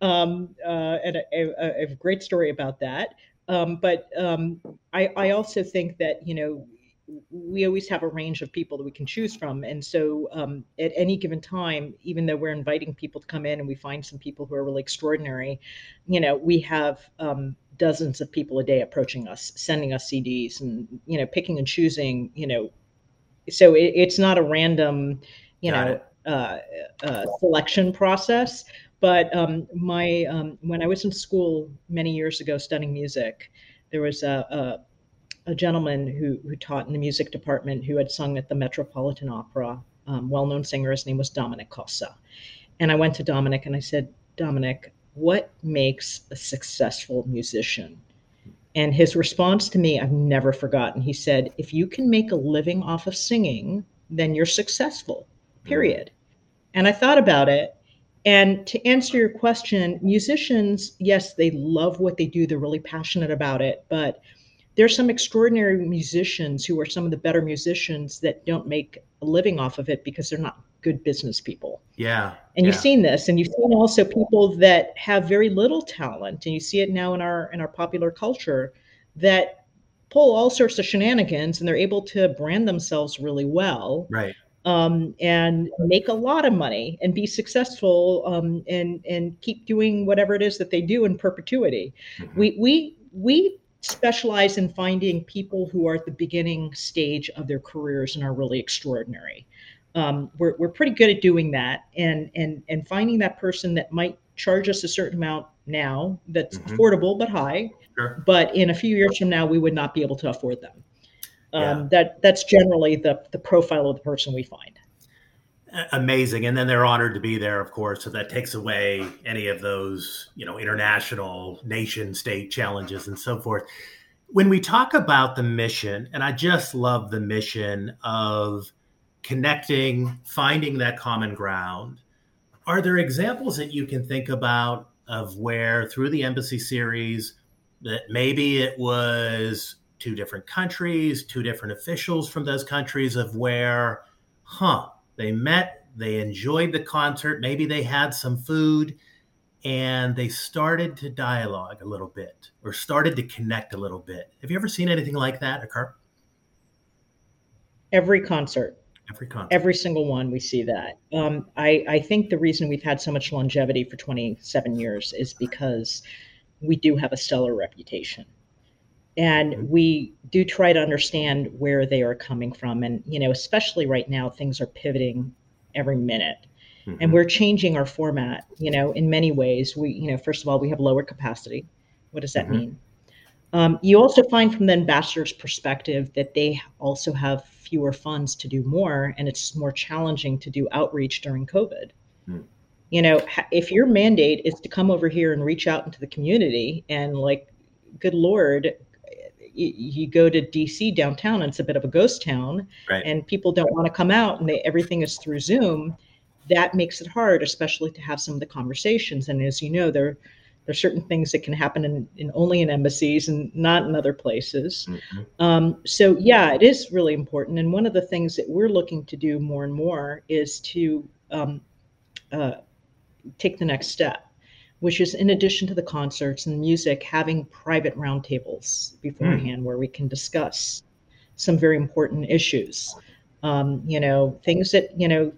Um, uh, and a, a, a great story about that. Um, but um, I, I also think that, you know, we always have a range of people that we can choose from. And so um, at any given time, even though we're inviting people to come in and we find some people who are really extraordinary, you know, we have um, dozens of people a day approaching us, sending us CDs and, you know, picking and choosing, you know, so it, it's not a random, you Got know, uh, uh, selection process. But um, my um, when I was in school many years ago studying music, there was a, a, a gentleman who, who taught in the music department who had sung at the Metropolitan Opera. Um, well-known singer. His name was Dominic Cossa. And I went to Dominic and I said, Dominic, what makes a successful musician? And his response to me, I've never forgotten. He said, if you can make a living off of singing, then you're successful, period. And I thought about it. And to answer your question, musicians, yes, they love what they do. They're really passionate about it. But there's some extraordinary musicians who are some of the better musicians that don't make a living off of it because they're not good business people. Yeah. And yeah. you've seen this, and you've seen also people that have very little talent, and you see it now in our in our popular culture that pull all sorts of shenanigans, and they're able to brand themselves really well Right. um, and make a lot of money and be successful um, and and keep doing whatever it is that they do in perpetuity. Mhm. We we we specialize in finding people who are at the beginning stage of their careers and are really extraordinary. Um, we're, we're pretty good at doing that and, and, and finding that person that might charge us a certain amount now that's Mhm. affordable but high, Sure. but in a few years from now, we would not be able to afford them. Um, Yeah. That that's generally the the profile of the person we find. Amazing. And then they're honored to be there of course so that takes away any of those you know international nation state challenges and so forth. When we talk about the mission and i just love the mission of connecting finding that common ground are there examples that you can think about of where through the embassy series that maybe it was two different countries two different officials from those countries of where huh they met, they enjoyed the concert, maybe they had some food, and they started to dialogue a little bit or started to connect a little bit. Have you ever seen anything like that occur? Every concert, Every concert. every single one, we see that. Um, I I think the reason we've had so much longevity for 27 years is because we do have a stellar reputation. And Mhm. we do try to understand where they are coming from. And, you know, especially right now, things are pivoting every minute. Mhm. and we're changing our format you know in many ways we you know first of all we have lower capacity what does that Mhm. mean um, you also find from the ambassador's perspective that they also have fewer funds to do more and it's more challenging to do outreach during covid Hmm. you know if your mandate is to come over here and reach out into the community and like good lord you, go to dc downtown and it's a bit of a ghost town Right. and people don't want to come out and they, everything is through zoom that makes it hard, especially to have some of the conversations. And as you know, there there are certain things that can happen in, in only in embassies and not in other places. Mhm. Um, so yeah, it is really important. And one of the things that we're looking to do more and more is to um, uh, take the next step, which is in addition to the concerts and music, having private roundtables beforehand where we can discuss some very important issues. Um, you know, things that you know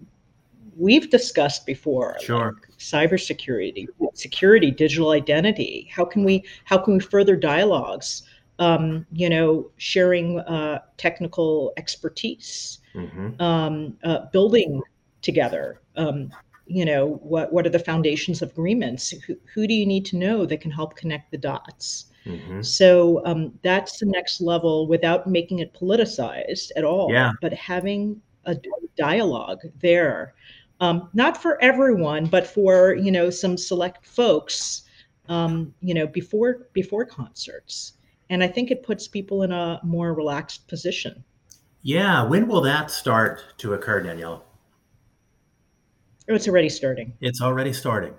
we've discussed before Sure. like cybersecurity security digital identity how can we how can we further dialogues um, you know sharing uh, technical expertise Mhm. um, uh, building together um, you know what what are the foundations of agreements who, who do you need to know that can help connect the dots Mhm. so um, that's the next level without making it politicized at all, Yeah. but having a dialogue there. Um, not for everyone, but for you know some select folks. Um, you know before before concerts, and I think it puts people in a more relaxed position. Yeah. When will that start to occur, Danielle? Oh, it's already starting. It's already starting.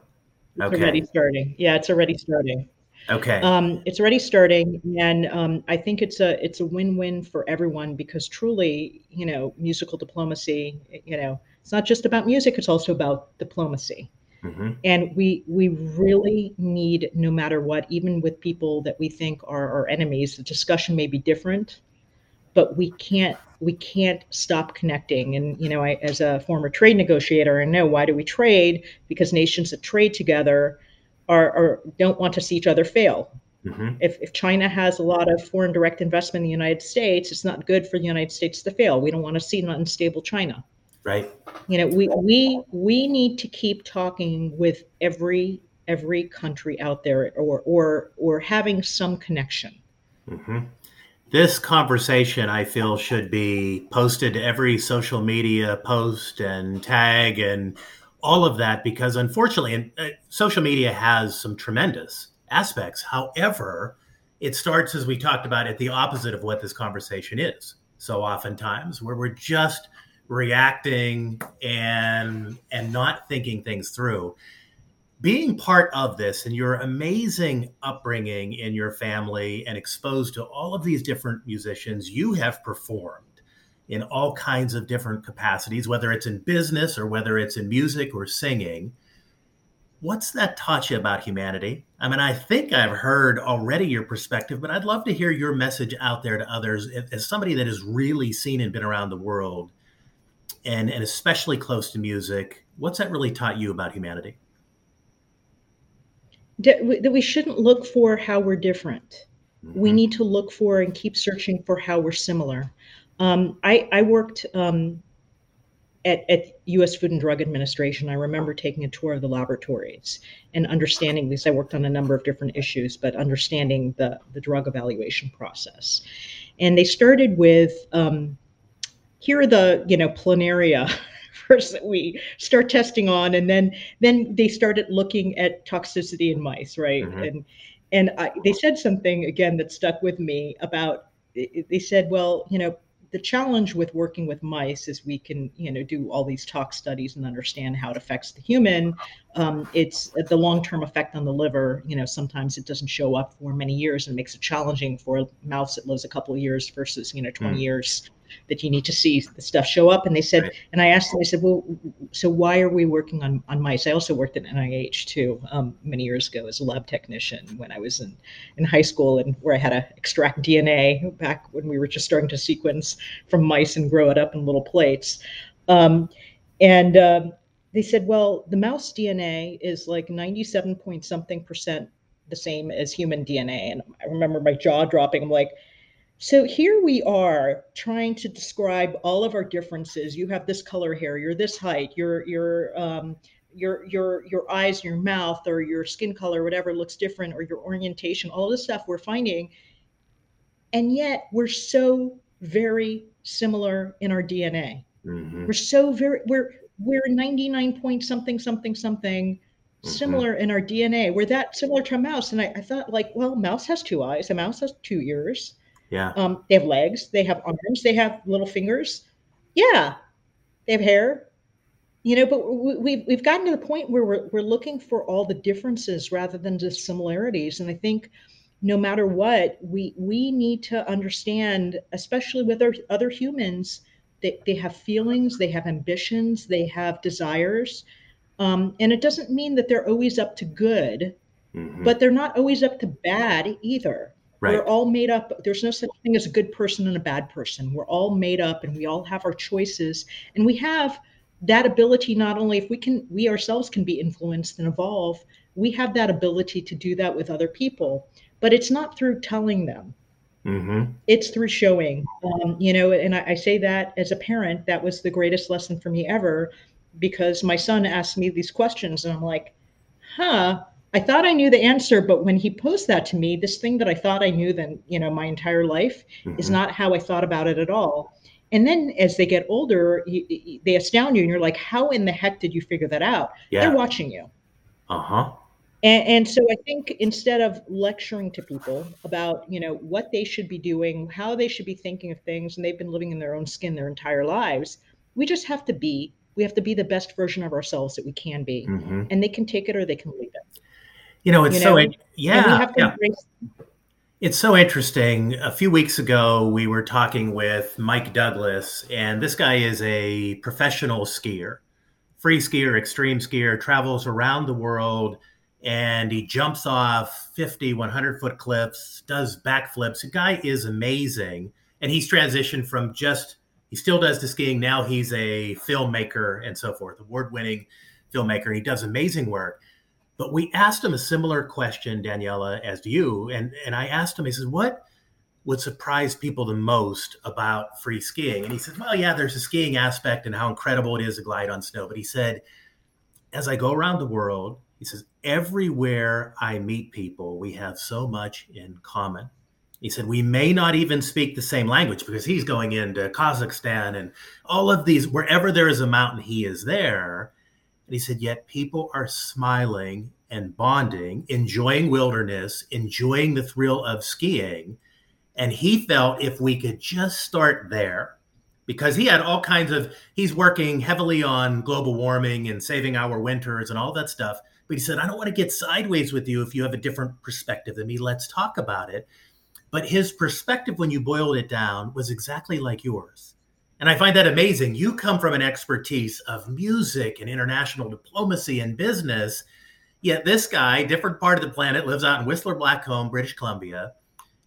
It's Okay. already starting. Yeah, it's already starting. Okay. Um, it's already starting, and um, I think it's a it's a win-win for everyone because truly, you know, musical diplomacy, you know, it's not just about music; it's also about diplomacy. Mhm. And we we really need, no matter what, even with people that we think are our enemies, the discussion may be different, but we can't we can't stop connecting. And you know, I, as a former trade negotiator, I know why do we trade? Because nations that trade together are, are don't want to see each other fail. Mhm. If, if China has a lot of foreign direct investment in the United States, it's not good for the United States to fail. We don't want to see an unstable China. Right. You know, we we we need to keep talking with every every country out there, or or or having some connection. hmm This conversation, I feel, should be posted to every social media post and tag and all of that because, unfortunately, and, uh, social media has some tremendous aspects. However, it starts, as we talked about, at the opposite of what this conversation is. So oftentimes, where we're just reacting and and not thinking things through being part of this and your amazing upbringing in your family and exposed to all of these different musicians, you have performed in all kinds of different capacities, whether it's in business or whether it's in music or singing. What's that taught you about humanity? I mean, I think I've heard already your perspective, but I'd love to hear your message out there to others as somebody that has really seen and been around the world and, and especially close to music. What's that really taught you about humanity? That we, shouldn't look for how we're different. We Mhm. need to look for and keep searching for how we're similar. Um, I, I worked um, at, at U.S. Food and Drug Administration, I remember taking a tour of the laboratories and understanding because I worked on a number of different issues, but understanding the the drug evaluation process. And they started with um, here are the you know planaria [laughs] first that we start testing on, and then then they started looking at toxicity in mice, right? Mm-hmm. And and I, they said something again that stuck with me about. They said, well, you know, the challenge with working with mice is we can you know do all these tox studies and understand how it affects the human um, it's the long-term effect on the liver you know sometimes it doesn't show up for many years and makes it challenging for a mouse that lives a couple of years versus you know 20 mm. years that you need to see the stuff show up. And they said, right. and I asked them, I said, well, so why are we working on, on mice? I also worked at NIH too um, many years ago as a lab technician when I was in, in high school and where I had to extract DNA back when we were just starting to sequence from mice and grow it up in little plates. Um, and uh, they said, well, the mouse DNA is like 97 point something percent the same as human DNA. And I remember my jaw dropping. I'm like, so here we are trying to describe all of our differences. You have this color hair, you're this height, your your um, your your your eyes, your mouth, or your skin color, whatever looks different, or your orientation. All this stuff we're finding, and yet we're so very similar in our DNA. Mm-hmm. We're so very we're we're 99 point something something something mm-hmm. similar in our DNA. We're that similar to a mouse. And I, I thought like, well, mouse has two eyes, a mouse has two ears yeah. Um, they have legs, they have arms, they have little fingers. Yeah. They have hair. You know, but we've we've gotten to the point where we're we're looking for all the differences rather than just similarities. And I think no matter what, we we need to understand, especially with our other humans, that they have feelings, they have ambitions, they have desires. Um, and it doesn't mean that they're always up to good, mm-hmm. but they're not always up to bad either. Right. We're all made up. There's no such thing as a good person and a bad person. We're all made up and we all have our choices. And we have that ability not only if we can, we ourselves can be influenced and evolve, we have that ability to do that with other people. But it's not through telling them. Mm-hmm. It's through showing, um, you know, and I, I say that as a parent, that was the greatest lesson for me ever because my son asked me these questions and I'm like, huh, I thought I knew the answer, but when he posed that to me, this thing that I thought I knew then, you know, my entire life mm-hmm. is not how I thought about it at all. And then as they get older, you, they astound you, and you're like, "How in the heck did you figure that out?" Yeah. They're watching you. Uh huh. And, and, so I think instead of lecturing to people about, you know, what they should be doing, how they should be thinking of things, and they've been living in their own skin their entire lives, we just have to be. We have to be the best version of ourselves that we can be, mm-hmm. and they can take it or they can leave it. You know, it's you know? so yeah, yeah. It's so interesting. A few weeks ago, we were talking with Mike Douglas, and this guy is a professional skier, free skier, extreme skier, travels around the world, and he jumps off 50, 100 foot cliffs, does backflips. The guy is amazing. And he's transitioned from just, he still does the skiing. Now he's a filmmaker and so forth, award winning filmmaker. He does amazing work. But we asked him a similar question, Daniela, as you. And, and I asked him, he says, what would surprise people the most about free skiing? And he says, well, yeah, there's a skiing aspect and how incredible it is to glide on snow. But he said, as I go around the world, he says, everywhere I meet people, we have so much in common. He said, we may not even speak the same language because he's going into Kazakhstan and all of these, wherever there is a mountain, he is there. And he said, Yet people are smiling and bonding, enjoying wilderness, enjoying the thrill of skiing. And he felt if we could just start there, because he had all kinds of, he's working heavily on global warming and saving our winters and all that stuff. But he said, I don't want to get sideways with you if you have a different perspective than me. Let's talk about it. But his perspective, when you boiled it down, was exactly like yours. And I find that amazing. You come from an expertise of music and international diplomacy and business. Yet this guy, different part of the planet, lives out in Whistler Blackcomb, British Columbia.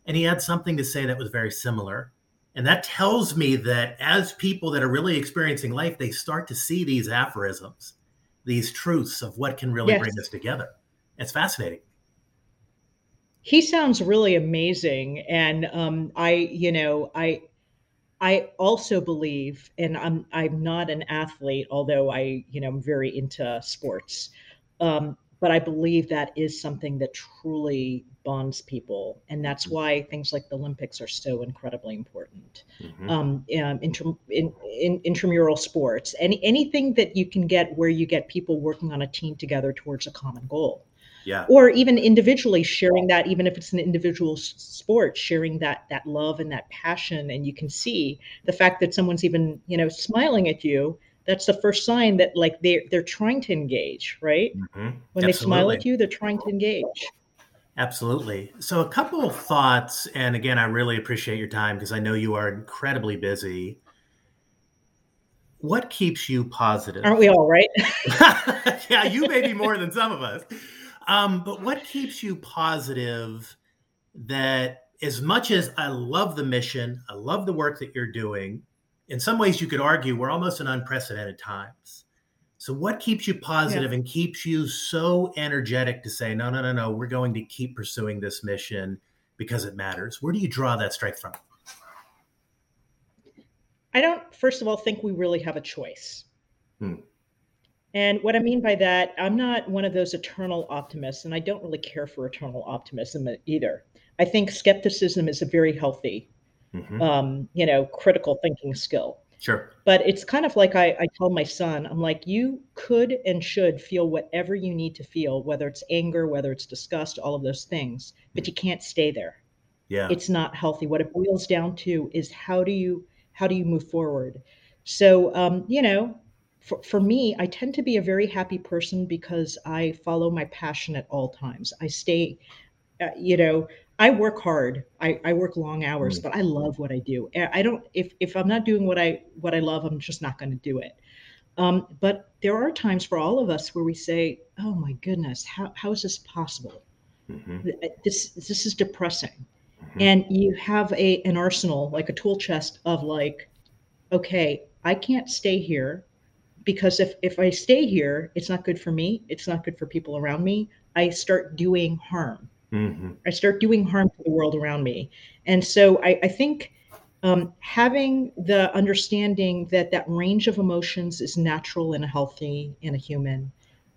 And he had something to say that was very similar. And that tells me that as people that are really experiencing life, they start to see these aphorisms, these truths of what can really yes. bring us together. It's fascinating. He sounds really amazing. And um, I, you know, I, I also believe, and I'm I'm not an athlete, although I you know I'm very into sports. Um, but I believe that is something that truly bonds people, and that's Mm-hmm. why things like the Olympics are so incredibly important. Mhm. Um, um, inter, in, in, intramural sports, any anything that you can get where you get people working on a team together towards a common goal Yeah. or even individually sharing that even if it's an individual s- sport sharing that that love and that passion and you can see the fact that someone's even you know smiling at you that's the first sign that like they're they're trying to engage right Mhm. when they smile at you they're trying to engage Absolutely. So, a couple of thoughts, and again, I really appreciate your time because I know you are incredibly busy. What keeps you positive? aren't we all right [laughs] yeah, you may be more than some of us. Um, but what keeps you positive that as much as I love the mission, I love the work that you're doing, in some ways you could argue we're almost in unprecedented times. So what keeps you positive and keeps you so energetic to say, no, no, no, no, we're going to keep pursuing this mission because it matters? Where do you draw that strength from? i don't first of all think we really have a choice Hmm. And what i mean by that i'm not one of those eternal optimists and i don't really care for eternal optimism either i think skepticism is a very healthy Mhm. um, you know, critical thinking skill. Sure. But it's kind of like I, I tell my son, I'm like, you could and should feel whatever you need to feel, whether it's anger, whether it's disgust, all of those things, but you can't stay there. Yeah. It's not healthy. What it boils down to is how do you how do you move forward? So um, you know, for, for me, I tend to be a very happy person because I follow my passion at all times. I stay, uh, you know, I work hard. I, I work long hours, Mm. but I love what I do. I don't if if I'm not doing what I what I love, I'm just not going to do it. Um, but there are times for all of us where we say, "Oh my goodness, how how is this possible? Mhm. This this is depressing." Mhm. And you have a an arsenal, like a tool chest of like, okay, I can't stay here because if if I stay here, it's not good for me. It's not good for people around me. I start doing harm. Mhm. I start doing harm to the world around me. And so I, I think um, having the understanding that that range of emotions is natural and healthy in a human,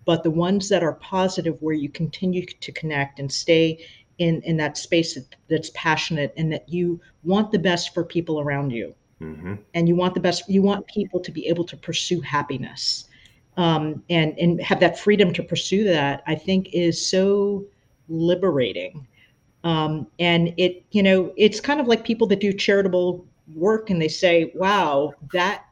but the ones that are positive, where you continue to connect and stay in, in that space that, that's passionate and that you want the best for people around you Mhm. and you want the best you want people to be able to pursue happiness um, and and have that freedom to pursue that i think is so liberating. Um, and it you know it's kind of like people that do charitable work and they say wow that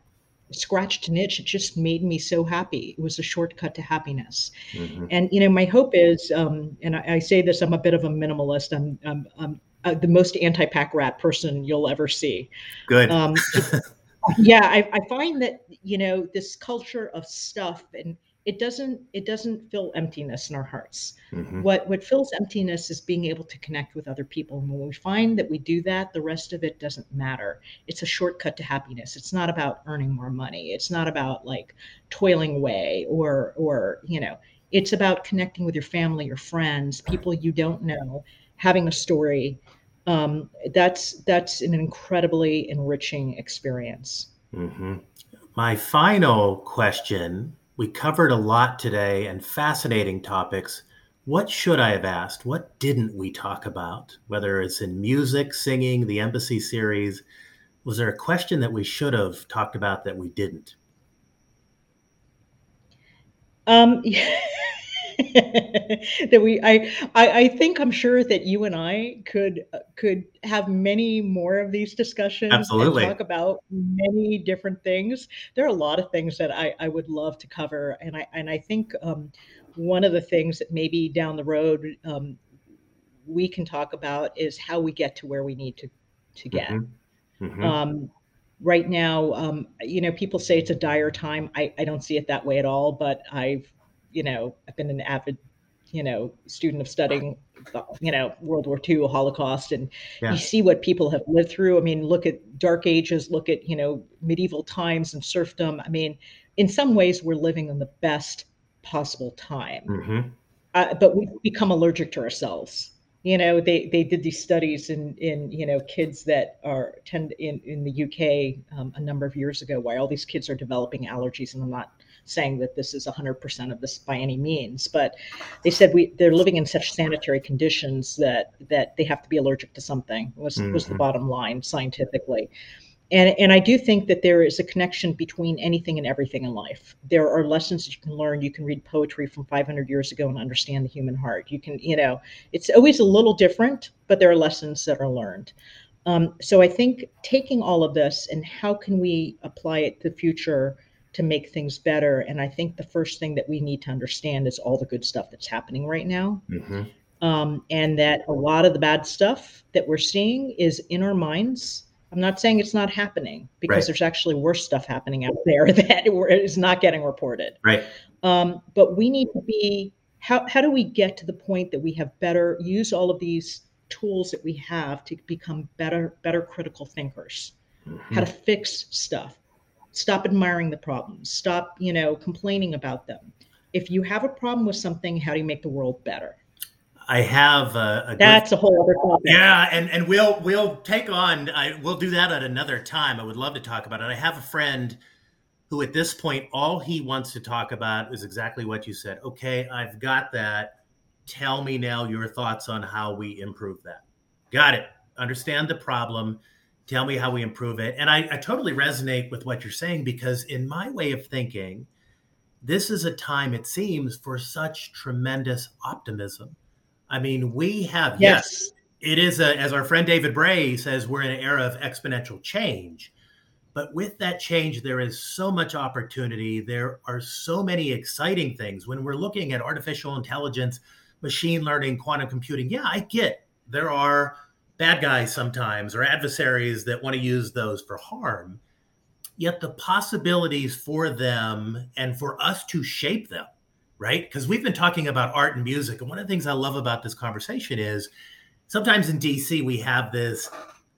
scratched an itch. It just made me so happy. It was a shortcut to happiness. Mhm. and you know my hope is um, and I, I say this i'm a bit of a minimalist. I'm, I'm, I'm uh, the most anti-pack rat person you'll ever see. Good. um, [laughs] yeah I, I find that you know this culture of stuff and it doesn't it doesn't fill emptiness in our hearts. Mhm. what what fills emptiness is being able to connect with other people. And when we find that we do that the rest of it doesn't matter. It's a shortcut to happiness. It's not about earning more money. It's not about like toiling away or or you know it's about connecting with your family your friends people you don't know having a story um, that's that's an incredibly enriching experience hmm My final question we covered a lot today and fascinating topics. What should I have asked? What didn't we talk about? Whether it's in music, singing, the embassy series, was there a question that we should have talked about that we didn't? Um, [laughs] [laughs] that we, I, I, I think I'm sure that you and I could uh, could have many more of these discussions Absolutely. and talk about many different things. There are a lot of things that I, I would love to cover, and I and I think um, one of the things that maybe down the road um, we can talk about is how we get to where we need to to get. Mhm. Mhm. Um, right now, um, you know, people say it's a dire time. I, I don't see it that way at all, but I've, you know, I've been an avid, you know, student of studying, you know, World War II, Holocaust, and Yeah. you see what people have lived through. I mean, look at Dark Ages, look at, you know, medieval times and serfdom. I mean, in some ways, we're living in the best possible time, Mhm. uh, but we've become allergic to ourselves. you know they they did these studies in in you know kids that are tend in in the UK um, a number of years ago why all these kids are developing allergies and I'm not saying that this is 100% of this by any means but they said we they're living in such sanitary conditions that that they have to be allergic to something was mm-hmm. was the mm-hmm. bottom line scientifically and and I do think that there is a connection between anything and everything in life. There are lessons that you can learn. You can read poetry from 500 years ago and understand the human heart. You can, you know, it's always a little different, but there are lessons that are learned. Um, so I think taking all of this and how can we apply it to the future to make things better. And I think the first thing that we need to understand is all the good stuff that's happening right now. Mm-hmm. Um, and that a lot of the bad stuff that we're seeing is in our minds I'm not saying it's not happening because right. there's actually worse stuff happening out there [laughs] that is not getting reported. Right. Um, but we need to be how how do we get to the point that we have better use all of these tools that we have to become better better critical thinkers, mm-hmm. how to fix stuff, stop admiring the problems, stop you know complaining about them. If you have a problem with something, how do you make the world better? I have a, a that's a whole other topic. Yeah, and and we'll we'll take on. I we'll do that at another time. I would love to talk about it. I have a friend who, at this point, all he wants to talk about is exactly what you said. Okay, I've got that. Tell me now your thoughts on how we improve that. Got it. Understand the problem. Tell me how we improve it. And I, I totally resonate with what you're saying because, in my way of thinking, this is a time, it seems, for such tremendous optimism I mean, we have yes. yes. it is a as our friend David Bray says, we're in an era of exponential change. But with that change, there is so much opportunity. There are so many exciting things. When we're looking at artificial intelligence, machine learning, quantum computing, yeah, I get there are bad guys sometimes or adversaries that want to use those for harm. Yet the possibilities for them and for us to shape them right? Because we've been talking about art and music. And one of the things I love about this conversation is sometimes in DC, we have this,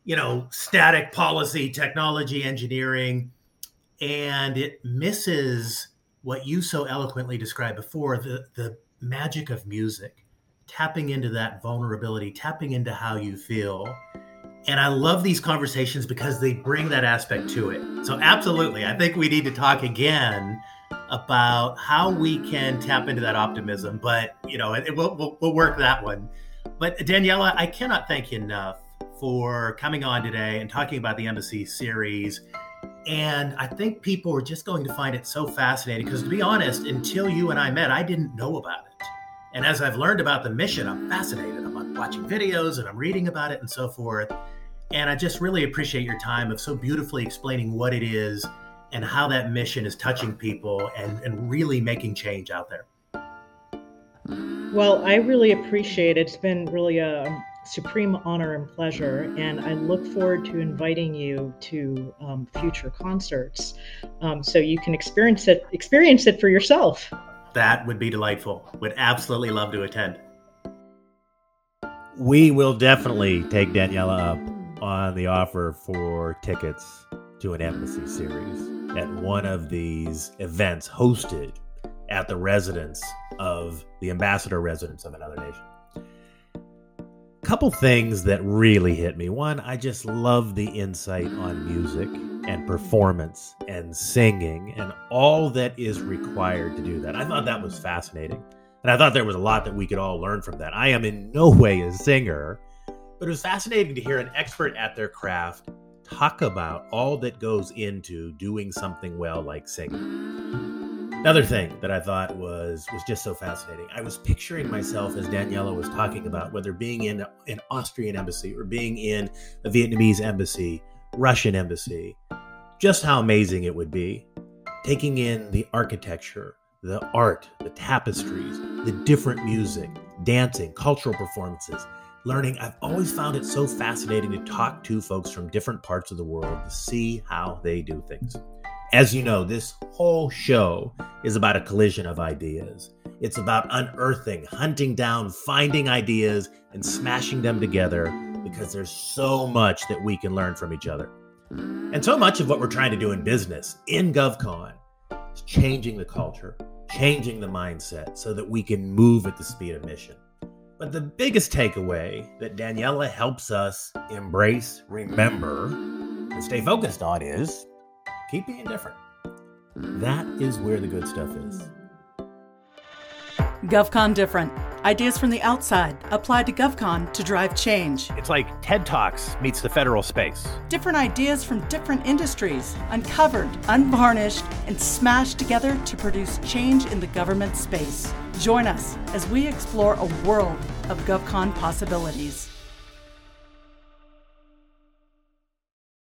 you know, static policy, technology, engineering, and it misses what you so eloquently described before the, the magic of music, tapping into that vulnerability, tapping into how you feel. And I love these conversations because they bring that aspect to it. So, absolutely, I think we need to talk again about how we can tap into that optimism. But you know, it, it will we'll, we'll work that one. But Daniela, I cannot thank you enough for coming on today and talking about the embassy series. And I think people are just going to find it so fascinating because, to be honest, until you and I met, I didn't know about it. And as I've learned about the mission, I'm fascinated. I'm watching videos and I'm reading about it and so forth. And I just really appreciate your time of so beautifully explaining what it is and how that mission is touching people and, and really making change out there. Well, I really appreciate it. It's been really a supreme honor and pleasure, and I look forward to inviting you to um, future concerts um, so you can experience it experience it for yourself. That would be delightful. Would absolutely love to attend. We will definitely take Daniela up on the offer for tickets to an embassy series at one of these events hosted at the residence of the ambassador residence of another nation. Couple things that really hit me. One, I just love the insight on music and performance and singing and all that is required to do that. I thought that was fascinating. And I thought there was a lot that we could all learn from that. I am in no way a singer, but it was fascinating to hear an expert at their craft talk about all that goes into doing something well like singing. Another thing that I thought was was just so fascinating. I was picturing myself as Daniela was talking about whether being in an Austrian embassy or being in a Vietnamese embassy, Russian embassy, just how amazing it would be taking in the architecture, the art, the tapestries, the different music, dancing, cultural performances, learning. I've always found it so fascinating to talk to folks from different parts of the world to see how they do things. As you know, this whole show is about a collision of ideas. It's about unearthing, hunting down, finding ideas, and smashing them together because there's so much that we can learn from each other. And so mm. much of what we're trying to do in business, in GovCon, is changing the culture, changing the mindset so that we can move at the speed of mission. But the biggest takeaway that Daniela helps us embrace, remember, and stay focused on is keep being different. That is where the good stuff is. GovCon Different. Ideas from the outside applied to GovCon to drive change. It's like TED Talks meets the federal space. Different ideas from different industries, uncovered, unvarnished, and smashed together to produce change in the government space. Join us as we explore a world of GovCon possibilities.